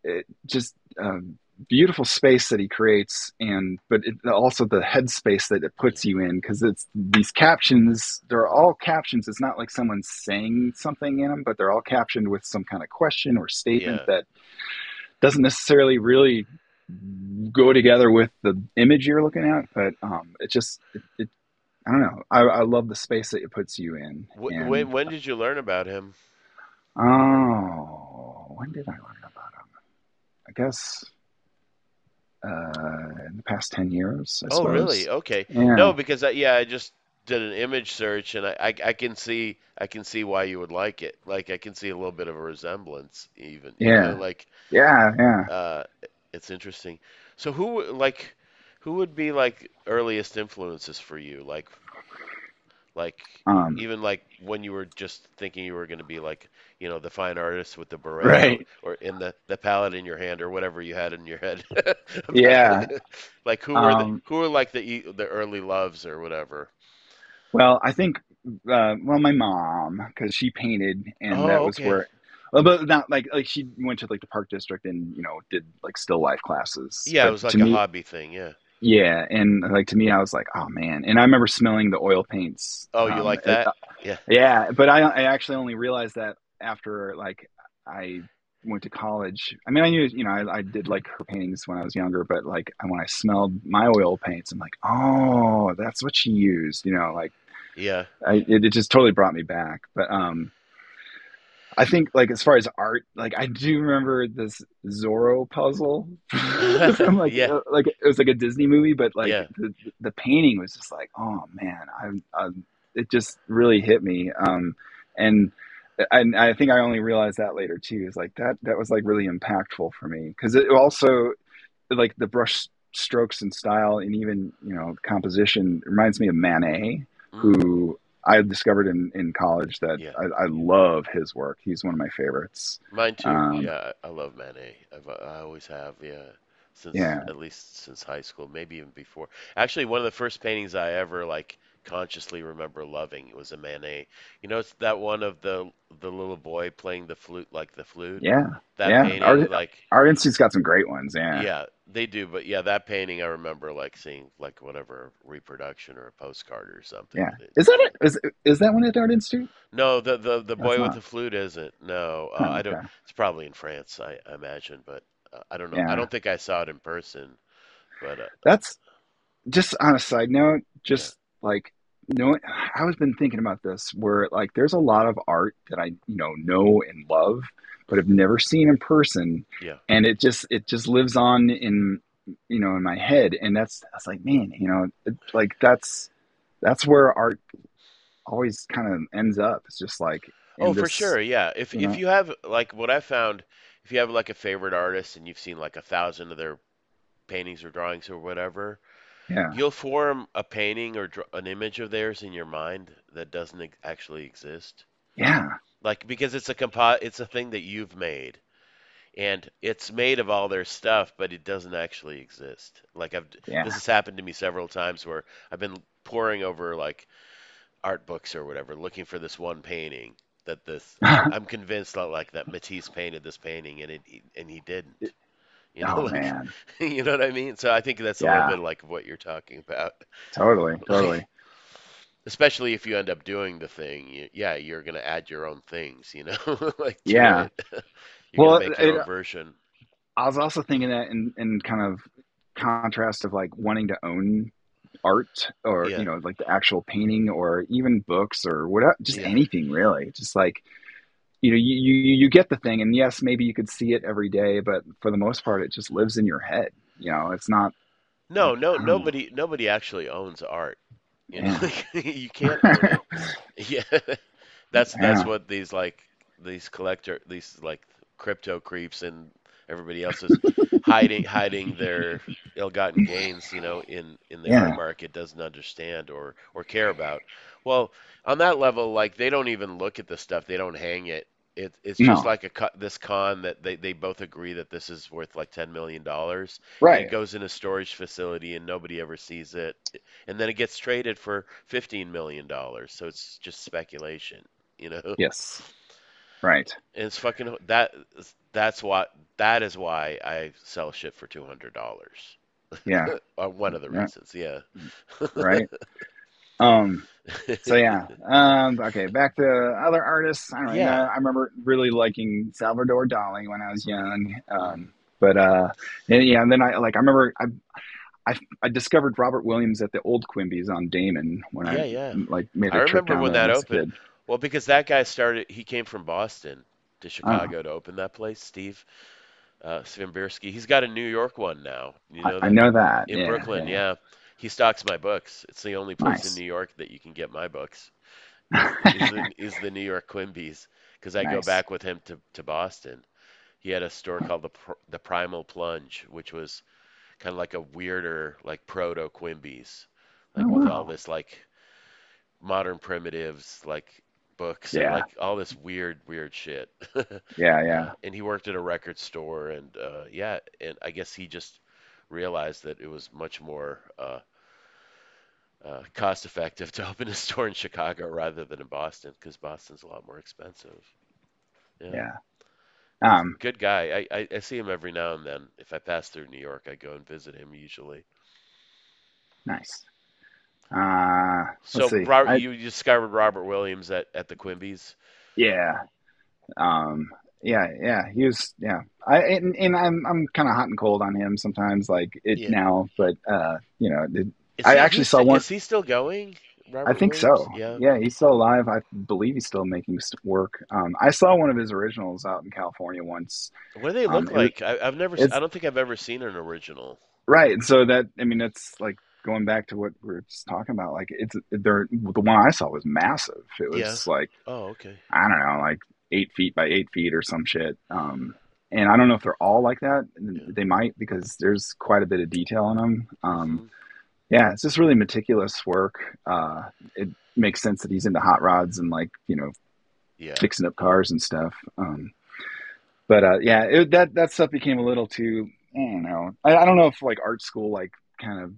it just um, beautiful space that he creates, and but it, also the headspace that it puts you in because it's these captions. They're all captions. It's not like someone's saying something in them, but they're all captioned with some kind of question or statement Yeah. that doesn't necessarily really go together with the image you're looking at. But um, it just it, it I don't know. I, I love the space that it puts you in. And- when when did you learn about him? Oh, when did I learn about him? I guess uh, in the past ten years. I Oh, suppose. really? Okay. Yeah. No, because I, yeah, I just did an image search, and I, I I can see I can see why you would like it. Like I can see a little bit of a resemblance, even. you Yeah. know, like Yeah, yeah. uh, it's interesting. So who like who would be like earliest influences for you? Like like Um, even like when you were just thinking you were going to be like, you know, the fine artist with the beret or, right. or in the the palette in your hand or whatever you had in your head. Yeah. Like who were the Um, who were like the the early loves or whatever? well, I think, uh, well, my mom, because she painted, and that Oh, was okay. where, but not like like she went to like the park district and you know did like still life classes. Yeah, it was like a me, hobby thing. Yeah. yeah, and like to me, I was like, oh man. And I remember smelling the oil paints. Oh, you Um, like it, that? Yeah. Yeah, but I I actually only realized that after like I went to college. I mean, I knew you know I, I did like her paintings when I was younger, but like when I smelled my oil paints, I'm like, oh, that's what she used. You know, like Yeah. I it, it just totally brought me back. But um, I think like as far as art, like I do remember this Zorro puzzle from like Yeah. uh, like it was like a Disney movie, but like Yeah. the the painting was just like, oh man, I, I it just really hit me. Um, and and I think I only realized that later too. Is like that that was like really impactful for me because it also like the brush strokes and style and even you know composition reminds me of Manet Mm. who I discovered in, in college that Yeah. I, I love his work. He's one of my favorites. Mine too. Um, Yeah, I love Manet. I've I always have. Yeah, since yeah, at least since high school, maybe even before. Actually, one of the first paintings I ever like consciously remember loving It was a Manet. You know, it's that one of the the little boy playing the flute like the flute. yeah, That yeah. painting, Art, like Art Institute's got some great ones. Yeah, yeah, they do. But yeah, that painting I remember like seeing like whatever reproduction or a postcard or something. yeah. It- Is that it? Is is that one at the Art Institute? no, the the the boy with the flute isn't. No, uh, Oh, I don't. okay. It's probably in France, I, I imagine, but uh, I don't know. I don't think I saw it in person, but uh, that's just on a side note. Just like knowing, I was been thinking about this. Where like there's a lot of art that I you know know and love, but have never seen in person, yeah, and it just it just lives on in you know in my head, and that's that's like man, you know, it, like that's that's where art always kind of ends up. It's just like Oh, in for sure, yeah. If you if know, you have like what I found, if you have like a favorite artist and you've seen like a thousand of their paintings or drawings or whatever, yeah, you'll form a painting or dr an image of theirs in your mind that doesn't ex actually exist. yeah, Like because it's a compo it's a thing that you've made. and it's made of all their stuff, but it doesn't actually exist. Like I've yeah, this has happened to me several times where I've been poring over like art books or whatever, looking for this one painting that this I'm convinced that like that Matisse painted this painting and it and he didn't. You oh, know, oh like man, you know what I mean? So I think that's a little bit like what you're talking about. totally, totally, Especially if you end up doing the thing, you, yeah, you're gonna add your own things, you know, like yeah. You're gonna Well, make your it, own uh, version. I was also thinking that in, in kind of contrast of like wanting to own art or Yeah, you know like the actual painting or even books or whatever just yeah. anything really just like you know you, you you get the thing and yes maybe you could see it every day but for the most part it just lives in your head you know it's not No, no, don't know nobody, nobody actually owns art. You know, yeah you can't. Yeah, that's that's yeah what these like these collector these like crypto creeps and everybody else is hiding hiding their ill-gotten gains, you know, in in the yeah market doesn't understand or or care about. Well, on that level, like they don't even look at the stuff. They don't hang it. It, it's just no like a this con that they, they both agree that this is worth like ten million dollars, and it goes in a storage facility and nobody ever sees it, and then it gets traded for fifteen million dollars. So it's just speculation, you know. yes right And it's fucking that. That's what that is why I sell shit for two hundred dollars. yeah Uh, One of the yeah reasons, yeah. right um So yeah, um, okay. Back to other artists. I don't. Know, Yeah. I remember really liking Salvador Dali when I was young. Um, but uh, and, yeah, and then I like I remember I, I I discovered Robert Williams at the old Quimby's on Damen when Yeah, I yeah. like made I a trip remember when that opened. kid. Well, because that guy started, he came from Boston to Oh, Chicago to open that place, Steve uh. He's got a New York one now. You I, know I that? know that. In Yeah, Brooklyn, yeah. He stocks my books. It's the only place in New York that you can get my books. Is the is the New York Quimby's because I go back with him to to Boston. he had a store called the the Primal Plunge, which was kind of like a weirder, like proto Quimby's, like Oh, with wow. all this like modern primitives, like books and Yeah. like all this weird, weird shit. Yeah, yeah. And he worked at a record store, and uh, yeah, and I guess he just realized that it was much more uh, uh, cost effective to open a store in Chicago rather than in Boston, because Boston's a lot more expensive. Yeah. Yeah. Um, Good guy. I, I, I see him every now and then. If I pass through New York, I go and visit him usually. nice. Uh, So. Robert, I- you discovered Robert Williams at, at the Quimby's. Yeah. Um, yeah, yeah. He was, yeah. I and, and I'm I'm kind of hot and cold on him sometimes, like it Yeah. now. But uh, you know, it, Is I he, actually saw one- Is he still going? Robert I think Williams? so. Yeah. Yeah, he's still alive. I believe he's still making work. Um, I saw one of his originals out in California once. What do they Um, look it like? I, I've never. I don't think I've ever seen an original. Right. So that I mean, that's like going back to what we are just talking about. Like it's they're the one I saw was massive. It was Yeah. like Oh, okay. I don't know, like eight feet by eight feet or some shit. Um, and I don't know if they're all like that. They might because there's quite a bit of detail in them. Um, yeah, it's just really meticulous work. Uh, it makes sense that he's into hot rods and like you know Yeah. fixing up cars and stuff. Um, but uh, yeah, it, that that stuff became a little too. I don't know. I, I don't know if like art school like kind of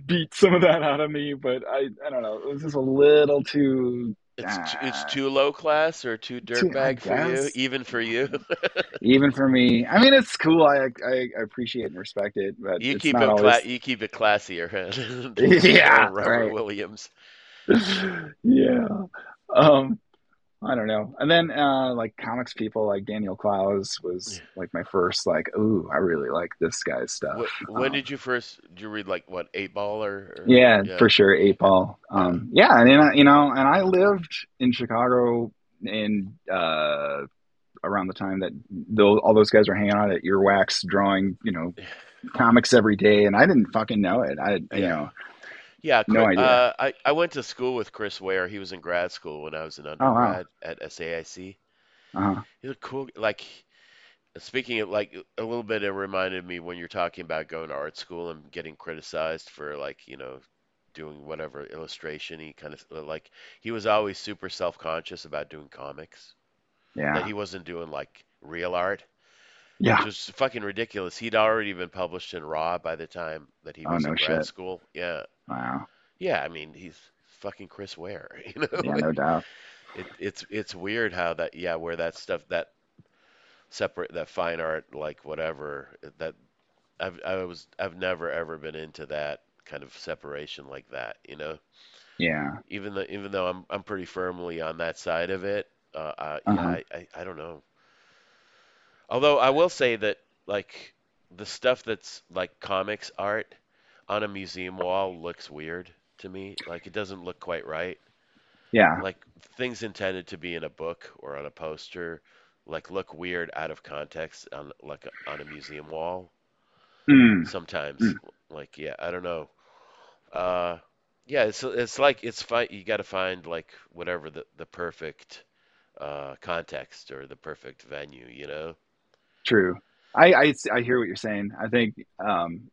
beat some of that out of me, but I I don't know. It was just a little too It's it's too low class or too dirtbag for you, even for you. even for me. I mean, it's cool. I I, I appreciate and respect it, but you keep it always. cla- you keep it classier. Yeah, Robert right. Williams. yeah. Um, I don't know. And then uh, like comics people like Daniel Clowes was Yeah. like my first like, ooh, I really like this guy's stuff. Wh- when Um, did you first? Did you read like what Eight Ball or? or Yeah, for sure, eight ball. Um, yeah, and then I, you know, and I lived in Chicago in uh, around the time that those, all those guys were hanging out at Earwax, drawing, you know, comics every day, and I didn't fucking know it. I, you Yeah. know, Yeah, No idea. Uh, I I went to school with Chris Ware. He was in grad school when I was an Oh, wow. undergrad at SAIC. uh, huh. He's a cool like. Speaking of like a little bit, it reminded me when you're talking about going to art school and getting criticized for like you know doing whatever illustration. He kind of like he was always super self-conscious about doing comics. yeah That he wasn't doing like real art, yeah, which was fucking ridiculous. He'd already been published in Raw by the time that he Oh, was no in grad shit. school. Yeah, wow, yeah. I mean, he's fucking Chris Ware, you know. yeah, no doubt. It, it's it's weird how that yeah where that stuff that separate that fine art like whatever that I've I was I've never ever been into that kind of separation like that you know Yeah, even though even though I'm I'm pretty firmly on that side of it uh, uh yeah Uh-huh. I, I I don't know although I will say that like the stuff that's like comics art on a museum wall looks weird to me. Like it doesn't look quite right. Yeah, like things intended to be in a book or on a poster like look weird out of context on like on a museum wall mm, sometimes. Mm. like yeah i don't know. Uh yeah it's it's like it's fine you got to find like whatever the the perfect uh context or the perfect venue you know true. I, I I hear what you're saying. I think um,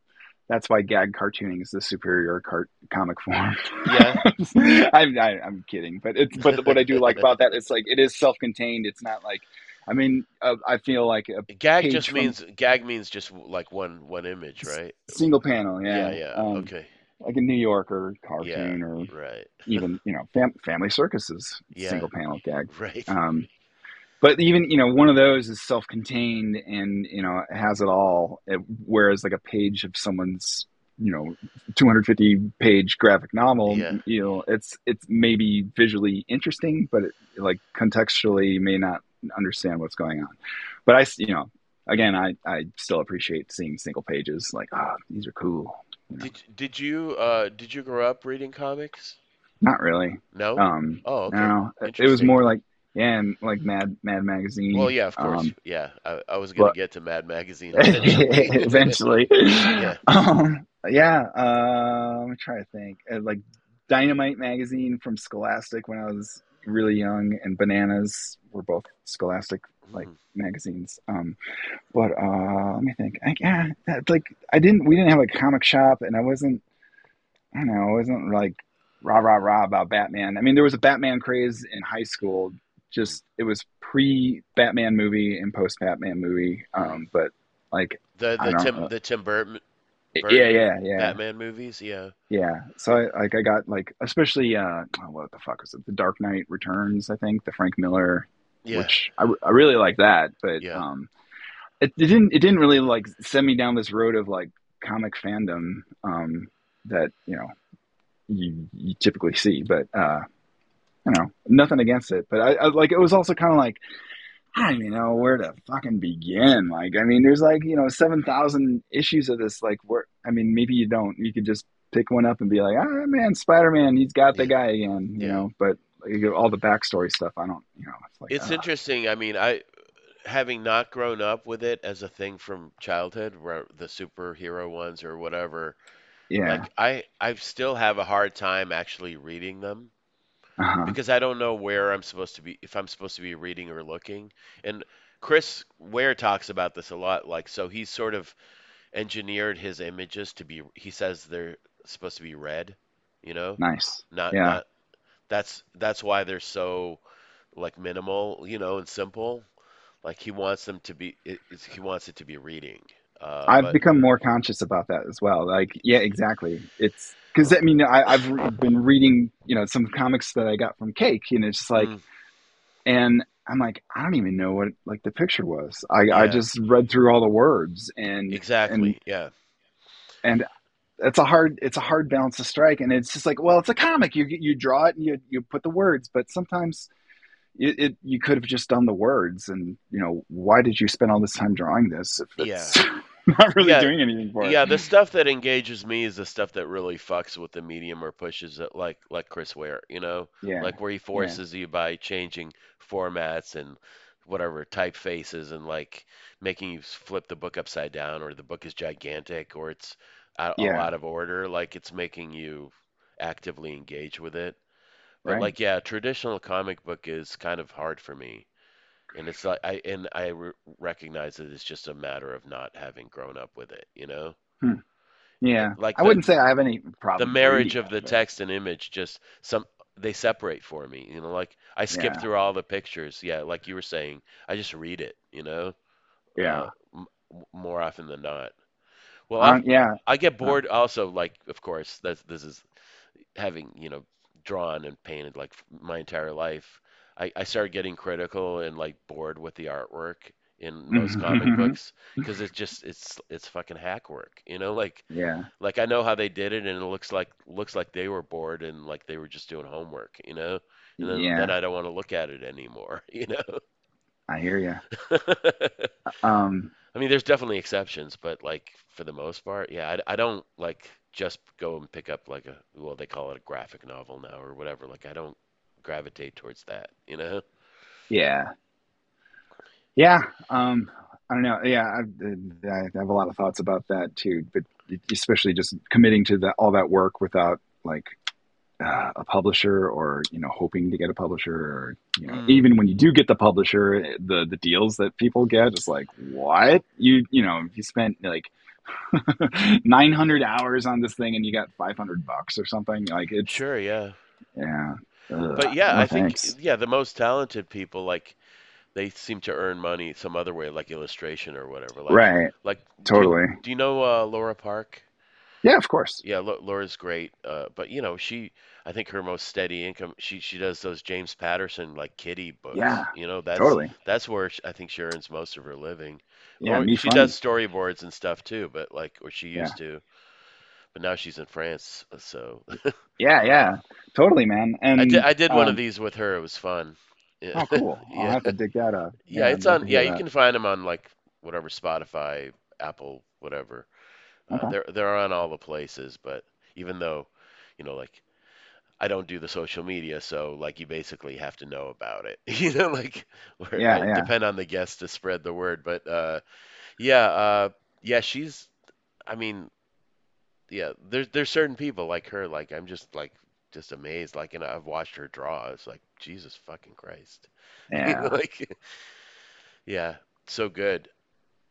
that's why gag cartooning is the superior cart comic form. Yeah. I'm I, I'm kidding, but it's but what I do like about that it's like it is self-contained. It's not like I mean uh, I feel like a gag just from- means gag means just like one one image right single panel. yeah Yeah, yeah Um, okay Like a New Yorker yeah cartoon or right even you know fam- Family Circuses Yeah. single panel gag. right Um, but even you know one of those is self-contained and you know has it all. It, whereas like a page of someone's you know 250 page graphic novel, Yeah. you know it's it's maybe visually interesting, but it, like contextually you may not understand what's going on. But I you know again I I still appreciate seeing single pages like ah these are cool. You know, Did did you uh did you grow up reading comics? not really. No. Um, oh, okay. no, it was more like yeah, and like Mad Mad Magazine. Well, yeah, of course. Um, yeah, I, I was gonna but- get to Mad Magazine eventually. eventually. Yeah. Um, yeah. Uh, let me try to think. Uh, like Dynamite magazine from Scholastic when I was really young, and Bananas were both Scholastic like Mhm. magazines. Um, but uh, let me think. I, yeah, that, like I didn't. We didn't have a comic shop, and I wasn't. I don't know. I wasn't like rah rah rah about Batman. I mean, there was a Batman craze in high school. Just it was pre Batman movie and post Batman movie. Um, but like The the Tim know. the Tim Burton Yeah, yeah, yeah, Batman movies, yeah. yeah. So I like I got like especially uh oh, what the fuck was it? The Dark Knight Returns, I think, the Frank Miller, Yeah. which I, I really like that, but Yeah. um it, it didn't it didn't really like send me down this road of like comic fandom um that, you know, you you typically see, but uh you know, nothing against it, but I, I like it was also kind of like I don't even know where to fucking begin. Like, I mean, there's like, you know, 7,000 issues of this. Like, where, I mean, maybe you don't. You could just pick one up and be like, ah, man, Spider Man, he's got the guy again, you Yeah. know, but like, all the backstory stuff, I don't, you know, it's like, It's ah, interesting. I mean, I having not grown up with it as a thing from childhood, where the superhero ones or whatever, yeah. like I I still have a hard time actually reading them uh-huh. because I don't know where I'm supposed to be if I'm supposed to be reading or looking. And Chris Ware talks about this a lot. Like, so he's sort of engineered his images to be. He says they're supposed to be red. You know, Nice. not Yeah. not. That's that's why they're so like minimal. You know, and simple. Like he wants them to be. It, he wants it to be reading. Uh, I've but become more conscious about that as well. Like, yeah, exactly. It's because I mean, I, I've re- been reading, you know, some comics that I got from Cake, and it's just like, Mm, and I'm like, I don't even know what like the picture was. I, I just read through all the words, and and exactly. Yeah, and it's a hard it's a hard balance to strike. And it's just like, well, it's a comic. You you draw it and you you put the words, but sometimes it, it you could have just done the words. And you know, why did you spend all this time drawing this if yeah. not really Yeah, doing anything for it? yeah. The stuff that engages me is the stuff that really fucks with the medium or pushes it, like like Chris Ware, you know, Yeah, like where he yeah, forces you by changing formats and whatever typefaces and like making you flip the book upside down, or the book is gigantic, or it's out, yeah, out of order. Like it's making you actively engage with it. But right. like, yeah, traditional comic book is kind of hard for me. And it's like I and I re recognize that it's just a matter of not having grown up with it, you know? Hmm. Yeah, like I the wouldn't say I have any problem. the marriage of the but text and image just some they separate for me, you know, like I skip yeah, through all the pictures. Yeah, like you were saying, I just read it, you know, yeah, uh, m more often than not. Well, um, yeah, I get bored also, like, of course, that's this is having, you know, drawn and painted like my entire life. I, I started getting critical and like bored with the artwork in mm-hmm, most comic mm-hmm. books because it's just it's it's fucking hack work, you know, like yeah, like I know how they did it and it looks like looks like they were bored and like they were just doing homework, you know? And then then. I don't want to look at it anymore, you know I hear you. Uh, um, I mean, there's definitely exceptions, but like for the most part, yeah, I, I don't like just go and pick up like a well, they call it a graphic novel now or whatever. Like I don't gravitate towards that, you know? yeah, yeah. Um, I don't know. Yeah, I, I have a lot of thoughts about that too, but especially just committing to that all that work without like uh, a publisher or you know hoping to get a publisher or you know Mm, even when you do get the publisher the the deals that people get it's like what you you know you spent like 900 hours on this thing and you got 500 bucks or something like it's sure, yeah. yeah Ugh, But yeah, no I think thanks yeah, the most talented people like they seem to earn money some other way, like illustration or whatever. Like right like do you totally do you know uh, Laura Park? yeah of course Yeah, Lau- Laura's great, uh, but you know, she, I think her most steady income, she she does those James Patterson like kitty books. yeah. You know, that's totally that's where sh I think she earns most of her living. yeah Or she does storyboards and stuff too, but like, or she yeah used to, but now she's in France, so yeah yeah totally man I did and I did one of um these with her. It was fun. Yeah, oh cool i'll yeah, have to dig that up yeah. yeah It's on. Yeah, you can find them on like whatever Spotify, Apple, whatever. Uh, they're they're on all the places, but even though, you know, like I don't do the social media, so like you basically have to know about it. You know, like yeah yeah depend on the guests to spread the word. But uh yeah, uh yeah, she's I mean, yeah, there's there's certain people like her, like I'm just like just amazed. Like and I've watched her draw. It's like Jesus fucking Christ. Yeah like Yeah, so good.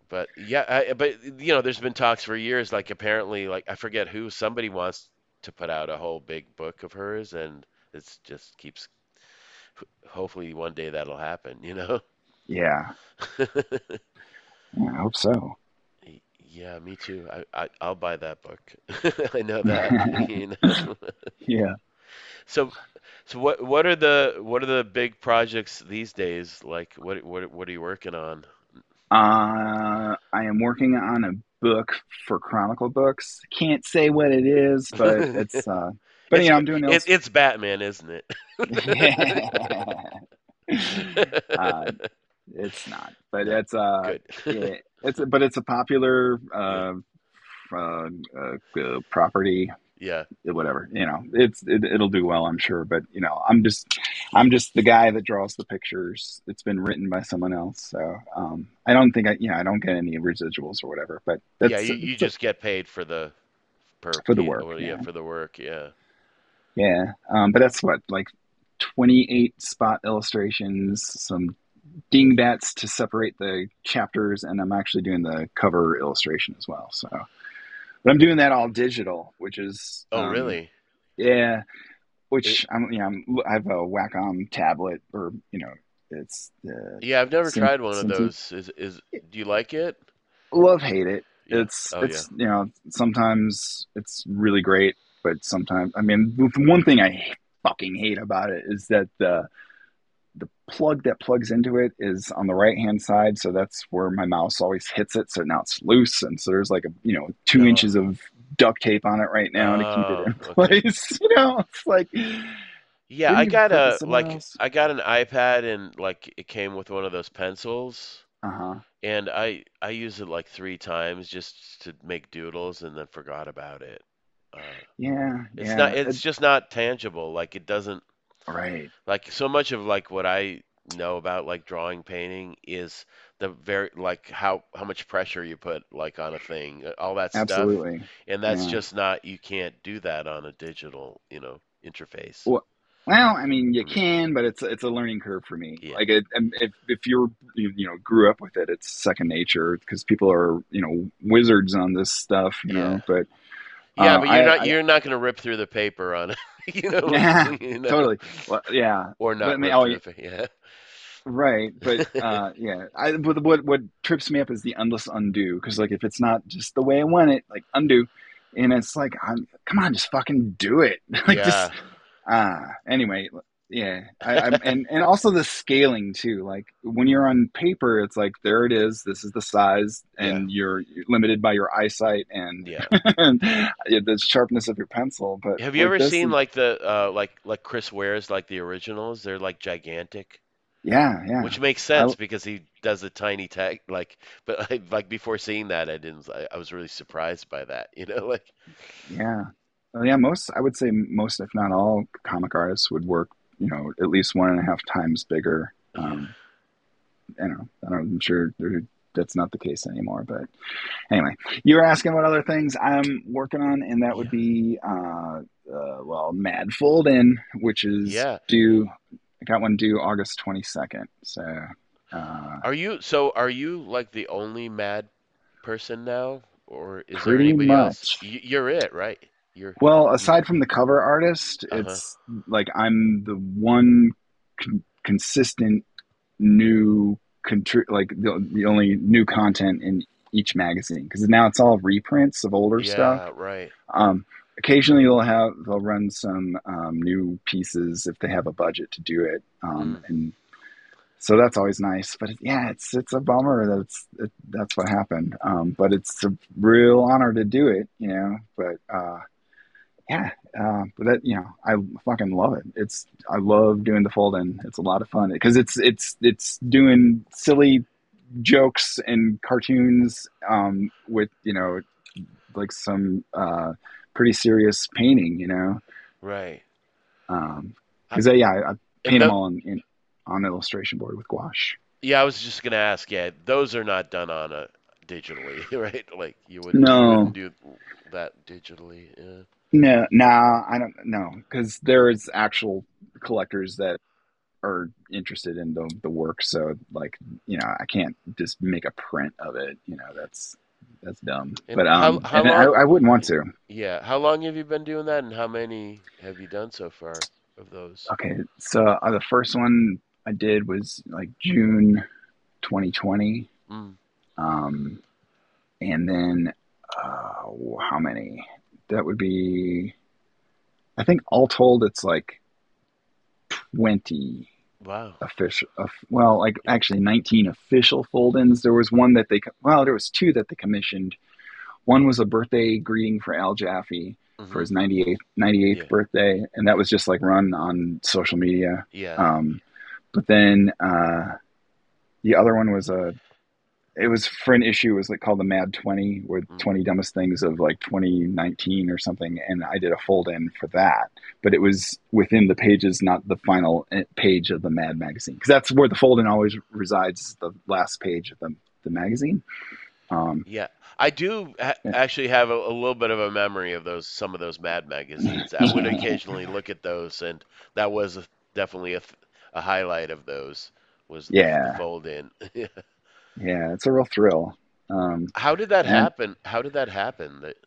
But yeah, I, but you know, there's been talks for years. Like apparently, like I forget who, somebody wants to put out a whole big book of hers, and it's just keeps. Hopefully, one day that'll happen. You know. Yeah, yeah, I hope so. Yeah, me too. I, I I'll buy that book. I know that. You know. yeah. So, so what what are the what are the big projects these days? Like, what what what are you working on? Uh, I am working on a book for Chronicle Books. Can't say what it is, but it's uh, but It's you know, I'm doing it, it's Batman, isn't it? uh, it's not, but it's uh, Good. yeah, it's a, but it's a popular uh, uh, uh, uh, property Yeah. whatever you know it's it, it'll do well i'm sure but you know i'm just i'm just the guy that draws the pictures it's been written by someone else so um i don't think i you know i don't get any residuals or whatever but Yeah, you, you just get paid for the per For the work, well, yeah, yeah. for the work, yeah. yeah um but that's what like 28 spot illustrations some dingbats to separate the chapters and i'm actually doing the cover illustration as well so but i'm doing that all digital which is Oh, um, really? Yeah, which I'm, you know, I'm, I have a Wacom tablet, or you know, it's uh, Yeah, I've never Sim- tried one of Cintiq. those. Is is do you like it? love hate it. Yeah. It's Oh, it's you know sometimes it's really great, but sometimes I mean the one thing I fucking hate about it is that the the plug that plugs into it is on the right hand side, so that's where my mouse always hits it. So now it's loose, and so there's like a you know two Oh. inches of duct tape on it right now to keep it in Oh, okay. place. You know, it's like Yeah, I got a like else? I got an iPad and like it came with one of those pencils uh huh. and I I used it like three times just to make doodles and then forgot about it. Uh, Yeah, it's yeah, not it- it's just not tangible. Like it doesn't right. like so much of like what I know about like drawing painting is the very like how how much pressure you put like on a thing, uh, all that stuff. Absolutely. And that's Yeah. just not you can't do that on a digital, you know, interface. Well, Well, I mean, you Mm. can, but it's it's a learning curve for me. Yeah. Like, it, if if you're you, you know grew up with it, it's second nature because people are you know wizards on this stuff, you Yeah. know. But Yeah, uh, but you're I- not I- you're not going to rip through the paper on it, you know. Yeah, you know? totally, well, yeah, Or not I mean, oh, through the pa- yeah. right. But uh, yeah, I but what what trips me up is the endless undo because like if it's not just the way I want it, like undo, and it's like, I'm, come on, just fucking do it. like yeah. just ah anyway yeah I, I'm, and and also the scaling too like when you're on paper it's like there it is this is the size and you're limited by your eyesight and, Yeah. and the sharpness of your pencil but Have you like ever seen is- like the uh like like Chris Ware's like the originals? They're like gigantic, yeah yeah which makes sense because he does a tiny tag like but I, like before seeing that I didn't I, I was really surprised by that, you know, like yeah Well, yeah most i would say most if not all comic artists would work you know at least one and a half times bigger um you know I don't, i'm sure that's not the case anymore but anyway you were asking what other things i'm working on and that would Yeah. be uh, uh well mad fold in which is Yeah. due i got one due august 22nd so uh Are you so are you like the only mad person now or is there anybody else? much. Y- You're it, right? You're well aside from the cover artist Uh-huh. it's like i'm the one con- consistent new contri- like the, the only new content in each magazine because now it's all reprints of older yeah, stuff right. Um, occasionally they'll have they'll run some um, new pieces if they have a budget to do it, um, Mm. and so that's always nice. But yeah, it's it's a bummer that it's it, that's what happened. Um, but it's a real honor to do it, you know. But uh, yeah, uh, but that you know, I fucking love it. It's I love doing the fold in. It's a lot of fun because it's it's it's doing silly jokes and cartoons um, with you know like some uh, pretty serious painting, you know. Right. Because yeah, I, I paint And them all in, in on illustration board with gouache. Yeah, I was just gonna ask. Yeah, those are not done on a digitally, right? Like you wouldn't, you No. wouldn't do that digitally. Yeah. No, nah, I don't know because there is actual collectors that are interested in the the work. So like you know, I can't just make a print of it. You know, that's that's dumb. And But um, how and I. I wouldn't want to. Yeah, how long have you been doing that, and how many have you done so far of those? Okay, so uh, the first one I did was like June 2020, Mm, um, and then uh, how many? That would be, I think all told, it's like 20 wow. official. Well, like actually 19 official fold-ins. There was one that they, well, there was two that they commissioned. One was a birthday greeting for Al Jaffee for hmm his 98th 98th Yeah. birthday, and that was just like run on social media. Yeah. Um, but then uh, the other one was a. It was for an issue. It was like called the Mad Twenty, with Mm, twenty dumbest things of like 2019 or something, and I did a fold in for that. But it was within the pages, not the final eh, page of the Mad magazine, because that's where the fold in always resides. The last page of the the magazine. Um, yeah. I do ha actually have a, a little bit of a memory of those some of those Mad magazines. I would occasionally look at those, and that was definitely a, th- a highlight of those was the, the yeah, fold in. yeah, it's a real thrill. Um, How did that and happen? How did that happen that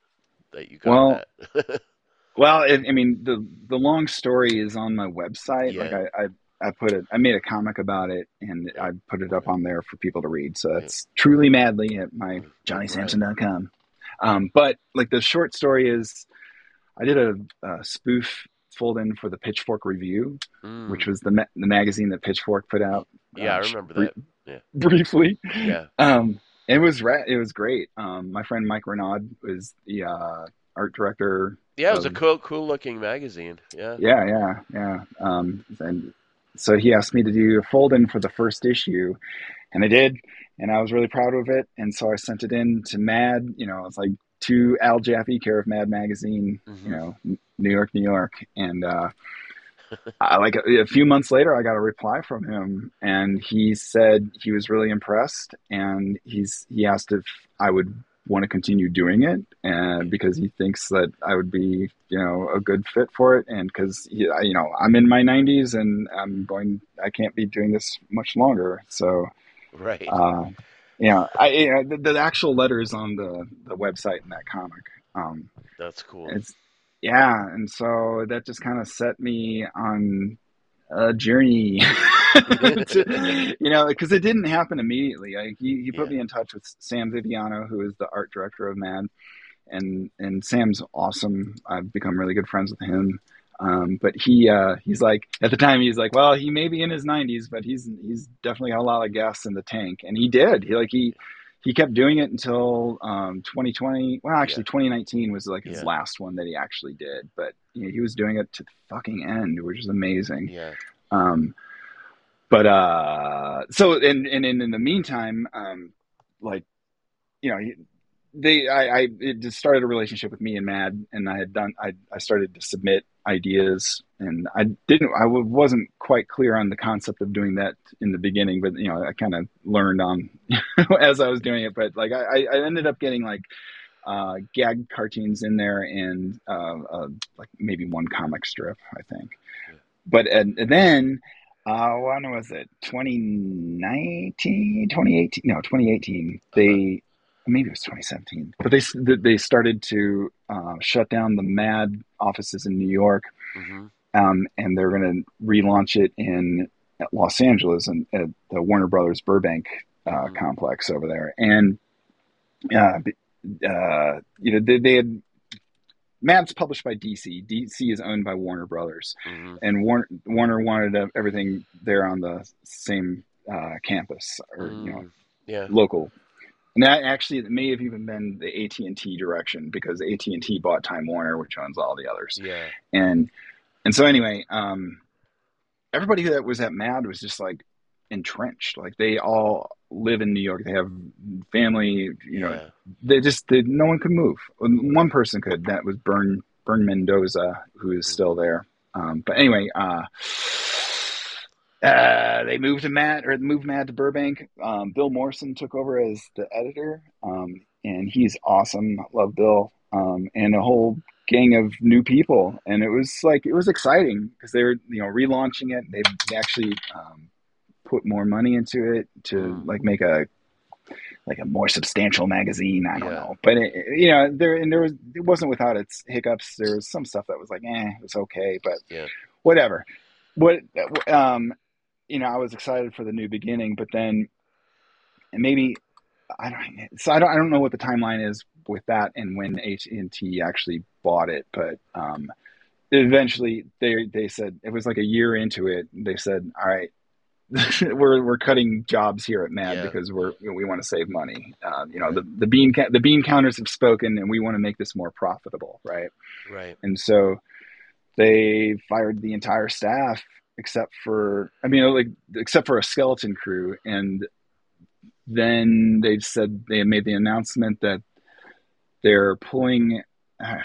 that you got well, that? Well, I, I mean, the the long story is on my website. Like I, I, I put it, I made a comic about it, and I put it up on there for people to read. So Yeah. it's truly madly at my johnnysampson.com. Um, but like the short story is, I did a, a spoof fold in for the Pitchfork Review, which Mm. was the ma- the magazine that Pitchfork put out Yeah, I sh- remember that. Yeah. briefly. Yeah. Um, it was ra- it was great. Um, my friend Mike Renaud was the uh, art director Yeah, it was a cool cool looking magazine. Yeah. Yeah, yeah, yeah. Um, and so he asked me to do a fold in for the first issue, and I did, and I was really proud of it. And so I sent it in to Mad. You know, it's like to Al Jaffee, care of Mad Magazine. You hmm know, New York, New York, and uh, I like a, a few months later, I got a reply from him, and he said he was really impressed, and he's he asked if I would want to continue doing it, and because he thinks that I would be, you know, a good fit for it, and because you know I'm in my 90s and I'm going, I can't be doing this much longer, so. Right. Uh, know, I, know, the, the actual letters on the, the website in that comic. Um, That's cool. it's yeah, and so that just kind of set me on a journey to, you know, because it didn't happen immediately. Like he, he put Yeah. me in touch with Sam Viviano, who is the art director of Mad, and and Sam's awesome. I've become really good friends with him. Um, but he uh, he's like at the time he's like, well, he may be in his 90s, but he's he's definitely got a lot of gas in the tank, and he did. He like he he kept doing it until um, 2020. Well, Yeah. actually, 2019 was like his Yeah. last one that he actually did. But you know, he was doing it to the fucking end, which is amazing. Yeah. Um, but uh, so and and in, in the meantime, um, like you know, they I, I it just started a relationship with me and Mad, and I had done I I started to submit ideas, and I didn't I w- wasn't quite clear on the concept of doing that in the beginning, but you know I kind of learned on as I was doing it. But like I I ended up getting like uh, gag cartoons in there and uh, uh, like maybe one comic strip, I think. But and, and then uh, when was it? 2019, 2018? No, 2018. They maybe it was 2017. But they they started to uh, shut down the Mad offices in New York, hmm um, and they're going to relaunch it in Los Angeles and at the Warner Brothers Burbank uh, hmm complex over there. And uh, uh, you know they, they had Mad's published by DC. DC is owned by Warner Brothers, hmm and Warner Warner wanted everything there on the same uh, campus or you know Mm. Yeah. local. And that actually it may have even been the AT and T direction because AT and T bought Time Warner, which owns all the others. Yeah. And and so anyway, um, everybody that was at Mad was just like entrenched. Like they all live in New York. They have family. You know, Yeah. they just they, no one could move. One person could. That was Bern Bern Mendoza, who is still there. Um, but anyway, uh, uh, they moved to Mad or moved Mad to Burbank. Um, Bill Morrison took over as the editor, um, and he's awesome. Love Bill. Um, and a whole gang of new people, and it was like it was exciting because they were you know relaunching it. They, actually um, put more money into it to Mm. like make a like a more substantial magazine. I don't Yeah. know, but it, you know there and there was it wasn't without its hiccups. There was some stuff that was like eh, it was okay, but Yeah. whatever. What um you know I was excited for the new beginning, but then and maybe I don't so I don't I don't know what the timeline is with that and when AT and T actually bought it, but um, eventually they they said it was like a year into it. They said, "All right, we're we're cutting jobs here at Mad Yeah. because we're we want to save money. Um, you know, the the bean ca- the bean counters have spoken, and we want to make this more profitable, right? Right. And so they fired the entire staff except for I mean like except for a skeleton crew and then they said they made the announcement that they're pulling ah,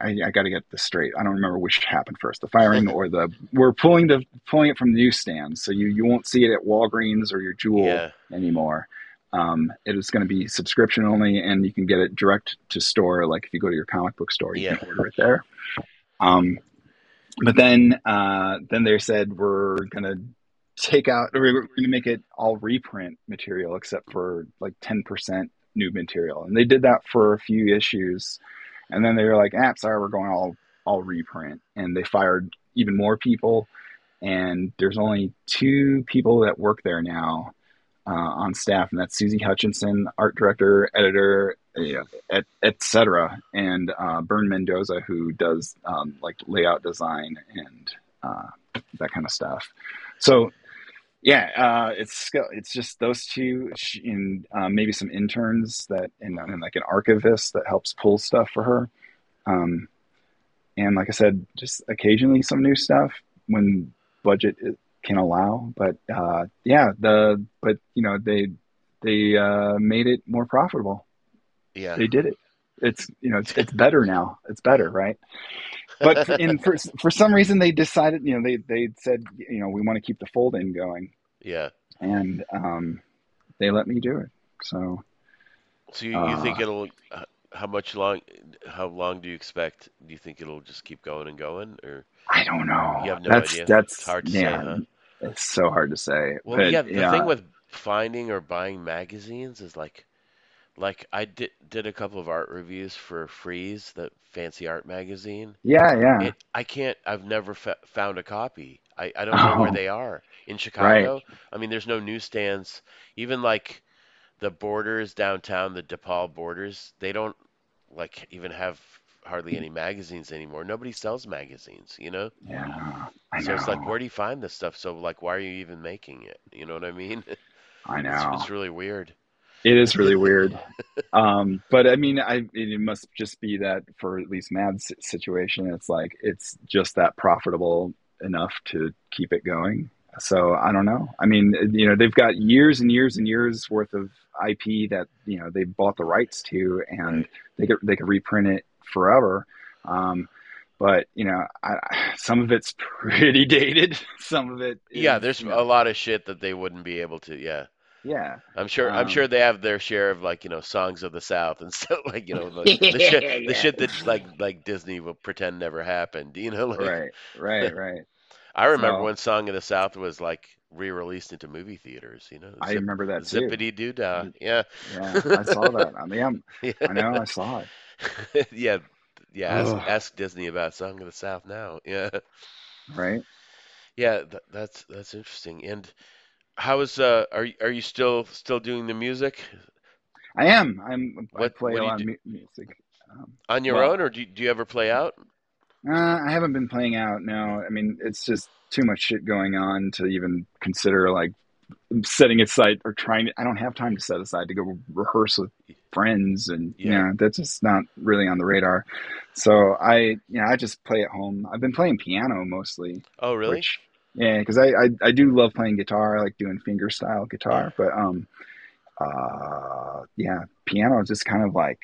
I, I got to get this straight. I don't remember which happened first, the firing or the we're pulling the pulling it from the newsstands, so you you won't see it at Walgreens or your Jewel Yeah. anymore. Um, it is going to be subscription only, and you can get it direct to store. Like if you go to your comic book store, you Yeah. can order it there. Um, but then uh, then they said we're to take out, we're going to make it all reprint material except for like ten percent new material, and they did that for a few issues, and then they were like, "Ah, sorry, we're going all all reprint," and they fired even more people, and there's only two people that work there now uh, on staff, and that's Susie Hutchinson, art director, editor, uh, et, et cetera, and uh, Bern Mendoza, who does um, like layout design and uh, that kind of stuff. So, yeah, uh, it's it's just those two, and um, maybe some interns that, and, and like an archivist that helps pull stuff for her. Um, and like I said, just occasionally some new stuff when budget can allow. But uh, yeah, the but you know they they uh, made it more profitable. Yeah. They did it. It's you know it's, it's better now. It's better, right? But for, in for for some reason they decided you know they they said you know we want to keep the fold in going, Yeah. and um, they let me do it. So So you, you think Uh, it'll uh, how much long how long do you expect? Do you think it'll just keep going and going or I don't know. You have no that's idea? that's It's hard to say, huh? It's so hard to say. Well, but yeah, the yeah, thing with finding or buying magazines is like like I did did a couple of art reviews for Frieze, the fancy art magazine. yeah, yeah, It I can't I've never fa found a copy. I I don't know where Oh. they are. In Chicago, I mean there's no newsstands. Even like the Borders downtown, the DePaul Borders, they don't like even have hardly any magazines anymore. Nobody sells magazines, you know? yeah. I So it's like, where do you find this stuff? So like, why are you even making it? You know what I mean? I know. it's really weird. It is really weird. Um, but I mean, I it must just be that for at least Mad's situation, it's like it's just that profitable enough to keep it going. So I don't know. I mean, you know, they've got years and years and years worth of IP that you know they bought the rights to, and they could they could reprint it forever. Um, but you know, I, some of it's pretty dated. Some of it, is, Yeah, there's you a lot of shit that they wouldn't be able to. Yeah, yeah, I'm sure. I'm um, sure they have their share of like you know songs of the South and stuff like you know like the shit the shit that like like Disney will pretend never happened. You know, like right, right, right. I remember So- when Song of the South was like re-released into movie theaters. You know, I remember that too. Zippity doo dah. Yeah, Yeah, I saw that. I mean, I'm, yeah, I know, I saw it. yeah, yeah. Ask, Ugh. ask Disney about Song of the South now. Yeah. Right? Yeah, th that's that's interesting. And how is uh are you are you still still doing the music I am. I'm. I What- play what a lot of mu- music. Um, on your Well- own, or do you, do you ever play out? uh, I haven't been playing out. No, I mean, it's just too much shit going on to even consider like setting aside or trying to. I don't have time to set aside to go rehearse with friends, and Yeah. yeah, that's just not really on the radar. So I, you know, I just play at home. I've been playing piano mostly. Oh, really? Which, yeah, because I, I I do love playing guitar. I like doing finger style guitar, but um, uh, yeah, piano just kind of like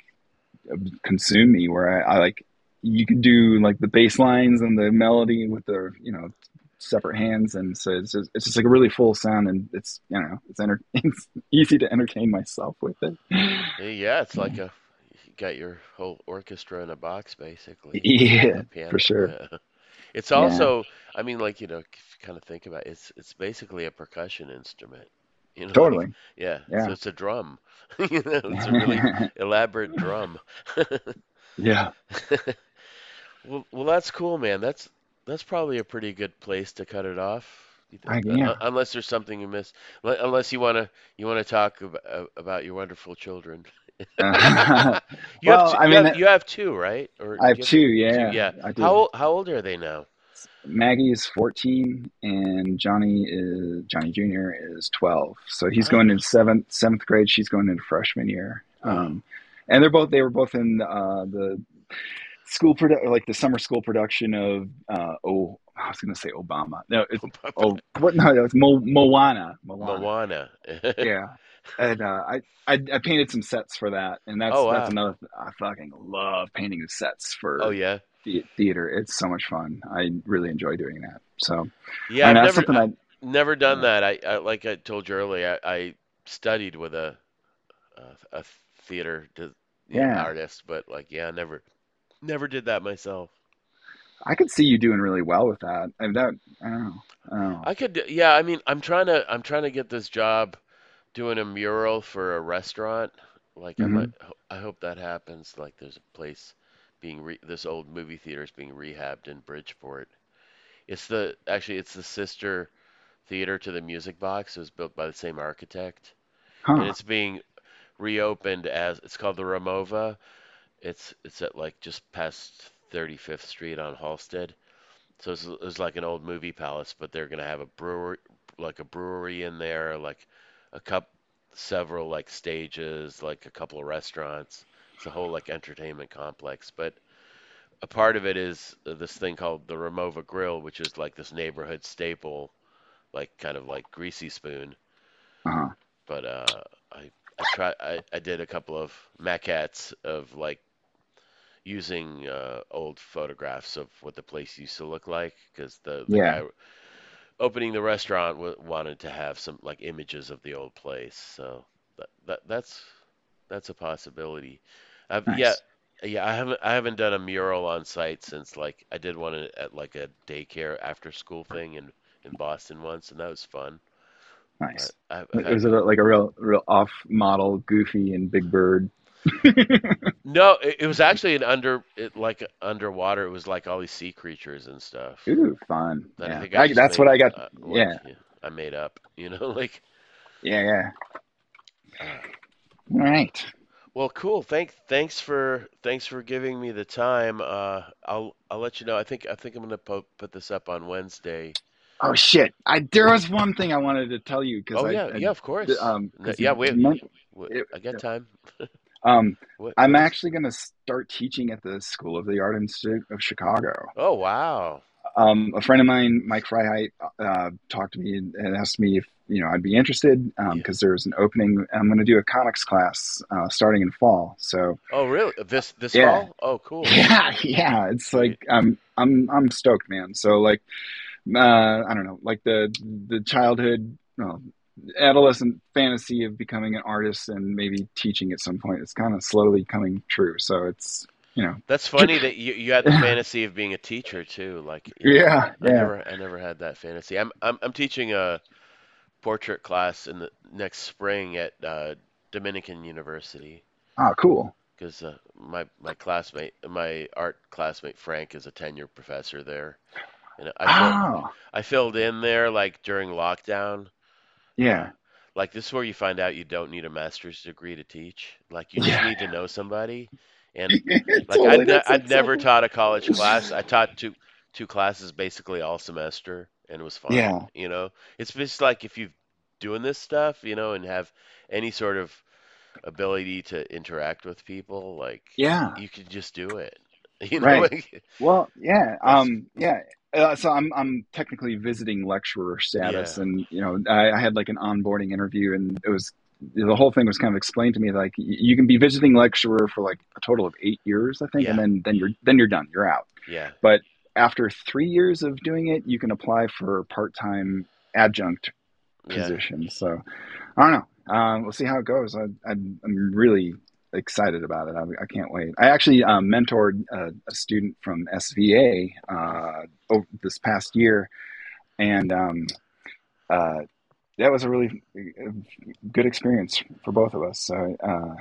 consume me. Where I, I like you can do like the bass lines and the melody with the you know separate hands, and so it's just it's just like a really full sound, and it's you know it's enter it's easy to entertain myself with it. Yeah, it's like a you got your whole orchestra in a box, basically. Yeah, for sure. yeah. It's Yeah, also, I mean, like, you know, you kind of think about it, it's it's basically a percussion instrument. You know, like, totally. yeah, so it's a drum. You know, it's a really elaborate drum. Yeah. Well, well, that's cool, man. That's that's probably a pretty good place to cut it off. I? Uh, uh, yeah. unless there's something you miss, unless you wanna you wanna talk about, about your wonderful children. You have well, two, I you mean, have you have two, right? Or I have have two. two? Yeah, Yeah. I How how old are they now? Maggie is 14 and Johnny is Johnny Jr. is 12. So he's Oh, going into seventh seventh grade. She's going into freshman year. wow. Um, and they're both they were both in uh, the school produ- like the summer school production of uh, oh I was gonna say Obama. No, it's oh what no, it's Mo, Moana. Moana. Moana. Yeah. And uh, I, I I painted some sets for that, and that's Oh that's wow. another. I fucking love painting sets for Oh yeah. the- theater. It's so much fun. I really enjoy doing that. So Yeah, I've never something I, I. never done Uh, that. I, I like I told you earlier, I, I studied with a, a a theater know, yeah, artist, but like yeah, never never did that myself. I could see you doing really well with that. I mean, that I don't know. I don't know. I could, yeah. I mean, I'm trying to, I'm trying to get this job doing a mural for a restaurant. Like, I hmm might, I hope that happens. Like, there's a place being re, this old movie theater is being rehabbed in Bridgeport. It's the, actually, it's the sister theater to the Music Box. It was built by the same architect, and it's being reopened as, it's called the Ramova. It's, it's at like just past 35th Street on Halsted. So it's, it's like an old movie palace, but they're gonna have a brewery, like a brewery in there, like a cup, several like stages, like a couple of restaurants. It's a whole like entertainment complex. But a part of it is this thing called the Ramova Grill, which is like this neighborhood staple, like kind of like Greasy Spoon. Uh-huh. But uh, I I try I, I did a couple of maquettes of like using uh, old photographs of what the place used to look like because the the Yeah. guy opening the restaurant w wanted to have some like images of the old place. So that, that that's that's a possibility. I've yeah Nice. yeah I haven't I haven't done a mural on site since like I did one at, like a daycare after school thing in in Boston once and that was fun. Nice. I've, I've Was it like a real, real off model, Goofy and Big Bird? no it, it was actually an under it like underwater it was like all these sea creatures and stuff Ooh, fun. that I I I, that's made what I got. uh, like Yeah. yeah, I made up you know like Yeah. Yeah. uh, All right. Well, cool. Thank thanks for thanks for giving me the time. Uh, I'll I'll let you know. I think I think I'm gonna po put this up on Wednesday. Oh shit! I there was one thing I wanted to tell you because Oh I, yeah, I yeah, of course. um Yeah, we you meant w- I got time. um What I'm actually going to start teaching at the School of the Art Institute of Chicago. Oh wow. Um, a friend of mine, Mike Freiheit, uh, talked to me and asked me if you know I'd be interested Yeah. because there's an opening. I'm going to do a comics class uh, starting in fall. So Oh really? This this yeah, fall? Oh cool. yeah, yeah. It's like I'm I'm I'm stoked, man. So like uh, I don't know, like the the childhood, well, adolescent fantasy of becoming an artist and maybe teaching at some point. It's kind of slowly coming true. So it's you know, That's funny that you you had the fantasy of being a teacher too. Like, you know, yeah, I yeah. never I never had that fantasy. I'm I'm I'm teaching a portrait class in the next spring at uh, Dominican University. Oh, cool. because uh, my my classmate, my art classmate Frank is a tenure professor there, and I filled Oh, I filled in there like during lockdown. Yeah, like this is where you find out you don't need a master's degree to teach. Like you just yeah. need to know somebody. And like totally. I'd ne I'd never taught a college class. I taught two two classes basically all semester, and it was fine. Yeah, You know, it's just like if you're doing this stuff, you know, and have any sort of ability to interact with people, like yeah. you could just do it. You know, Right. Well, yeah, um, yeah. Uh, so I'm I'm technically visiting lecturer status, yeah, and you know, I, I had like an onboarding interview, and it was the whole thing was kind of explained to me like you can be visiting lecturer for like a total of eight years, I think, and then then you're then you're done, you're out. yeah, But after three years of doing it, you can apply for part-time adjunct yeah. So I don't know. Um, we'll see how it goes. I, I'm really excited about it. I, I can't wait. I actually um, mentored a, a, student from SVA uh, over this past year, and um, uh, that was a really good experience for both of us. So uh,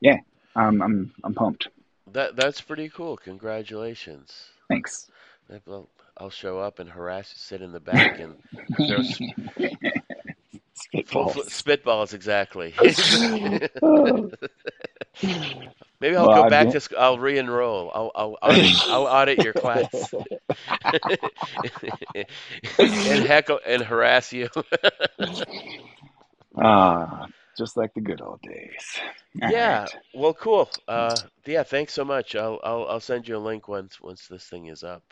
yeah, I'm I'm I'm pumped. That that's pretty cool. Congratulations. Thanks. I'll, I'll show up and harass you, sit in the back, and throw spitballs. Spitballs, exactly. Maybe I'll well, go back to school. I'll re-enroll. I'll I'll, I'll, I'll audit your class and heckle and harass you. Ah, just like the good old days. All yeah. Right. Well, cool. Uh, yeah. Thanks so much. I'll I'll I'll send you a link once once this thing is up.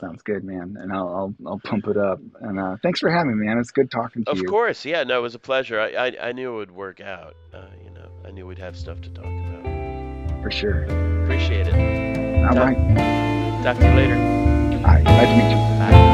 Sounds good, man. And I'll I'll, I'll pump it up. And uh, thanks for having me, man. It's good talking to of you. Of course, yeah. No, it was a pleasure. I, I, I knew it would work out. Uh, you know, I knew we'd have stuff to talk about. For sure. Appreciate it. All talk, right. Talk to you later. All right. Nice to meet you. Bye.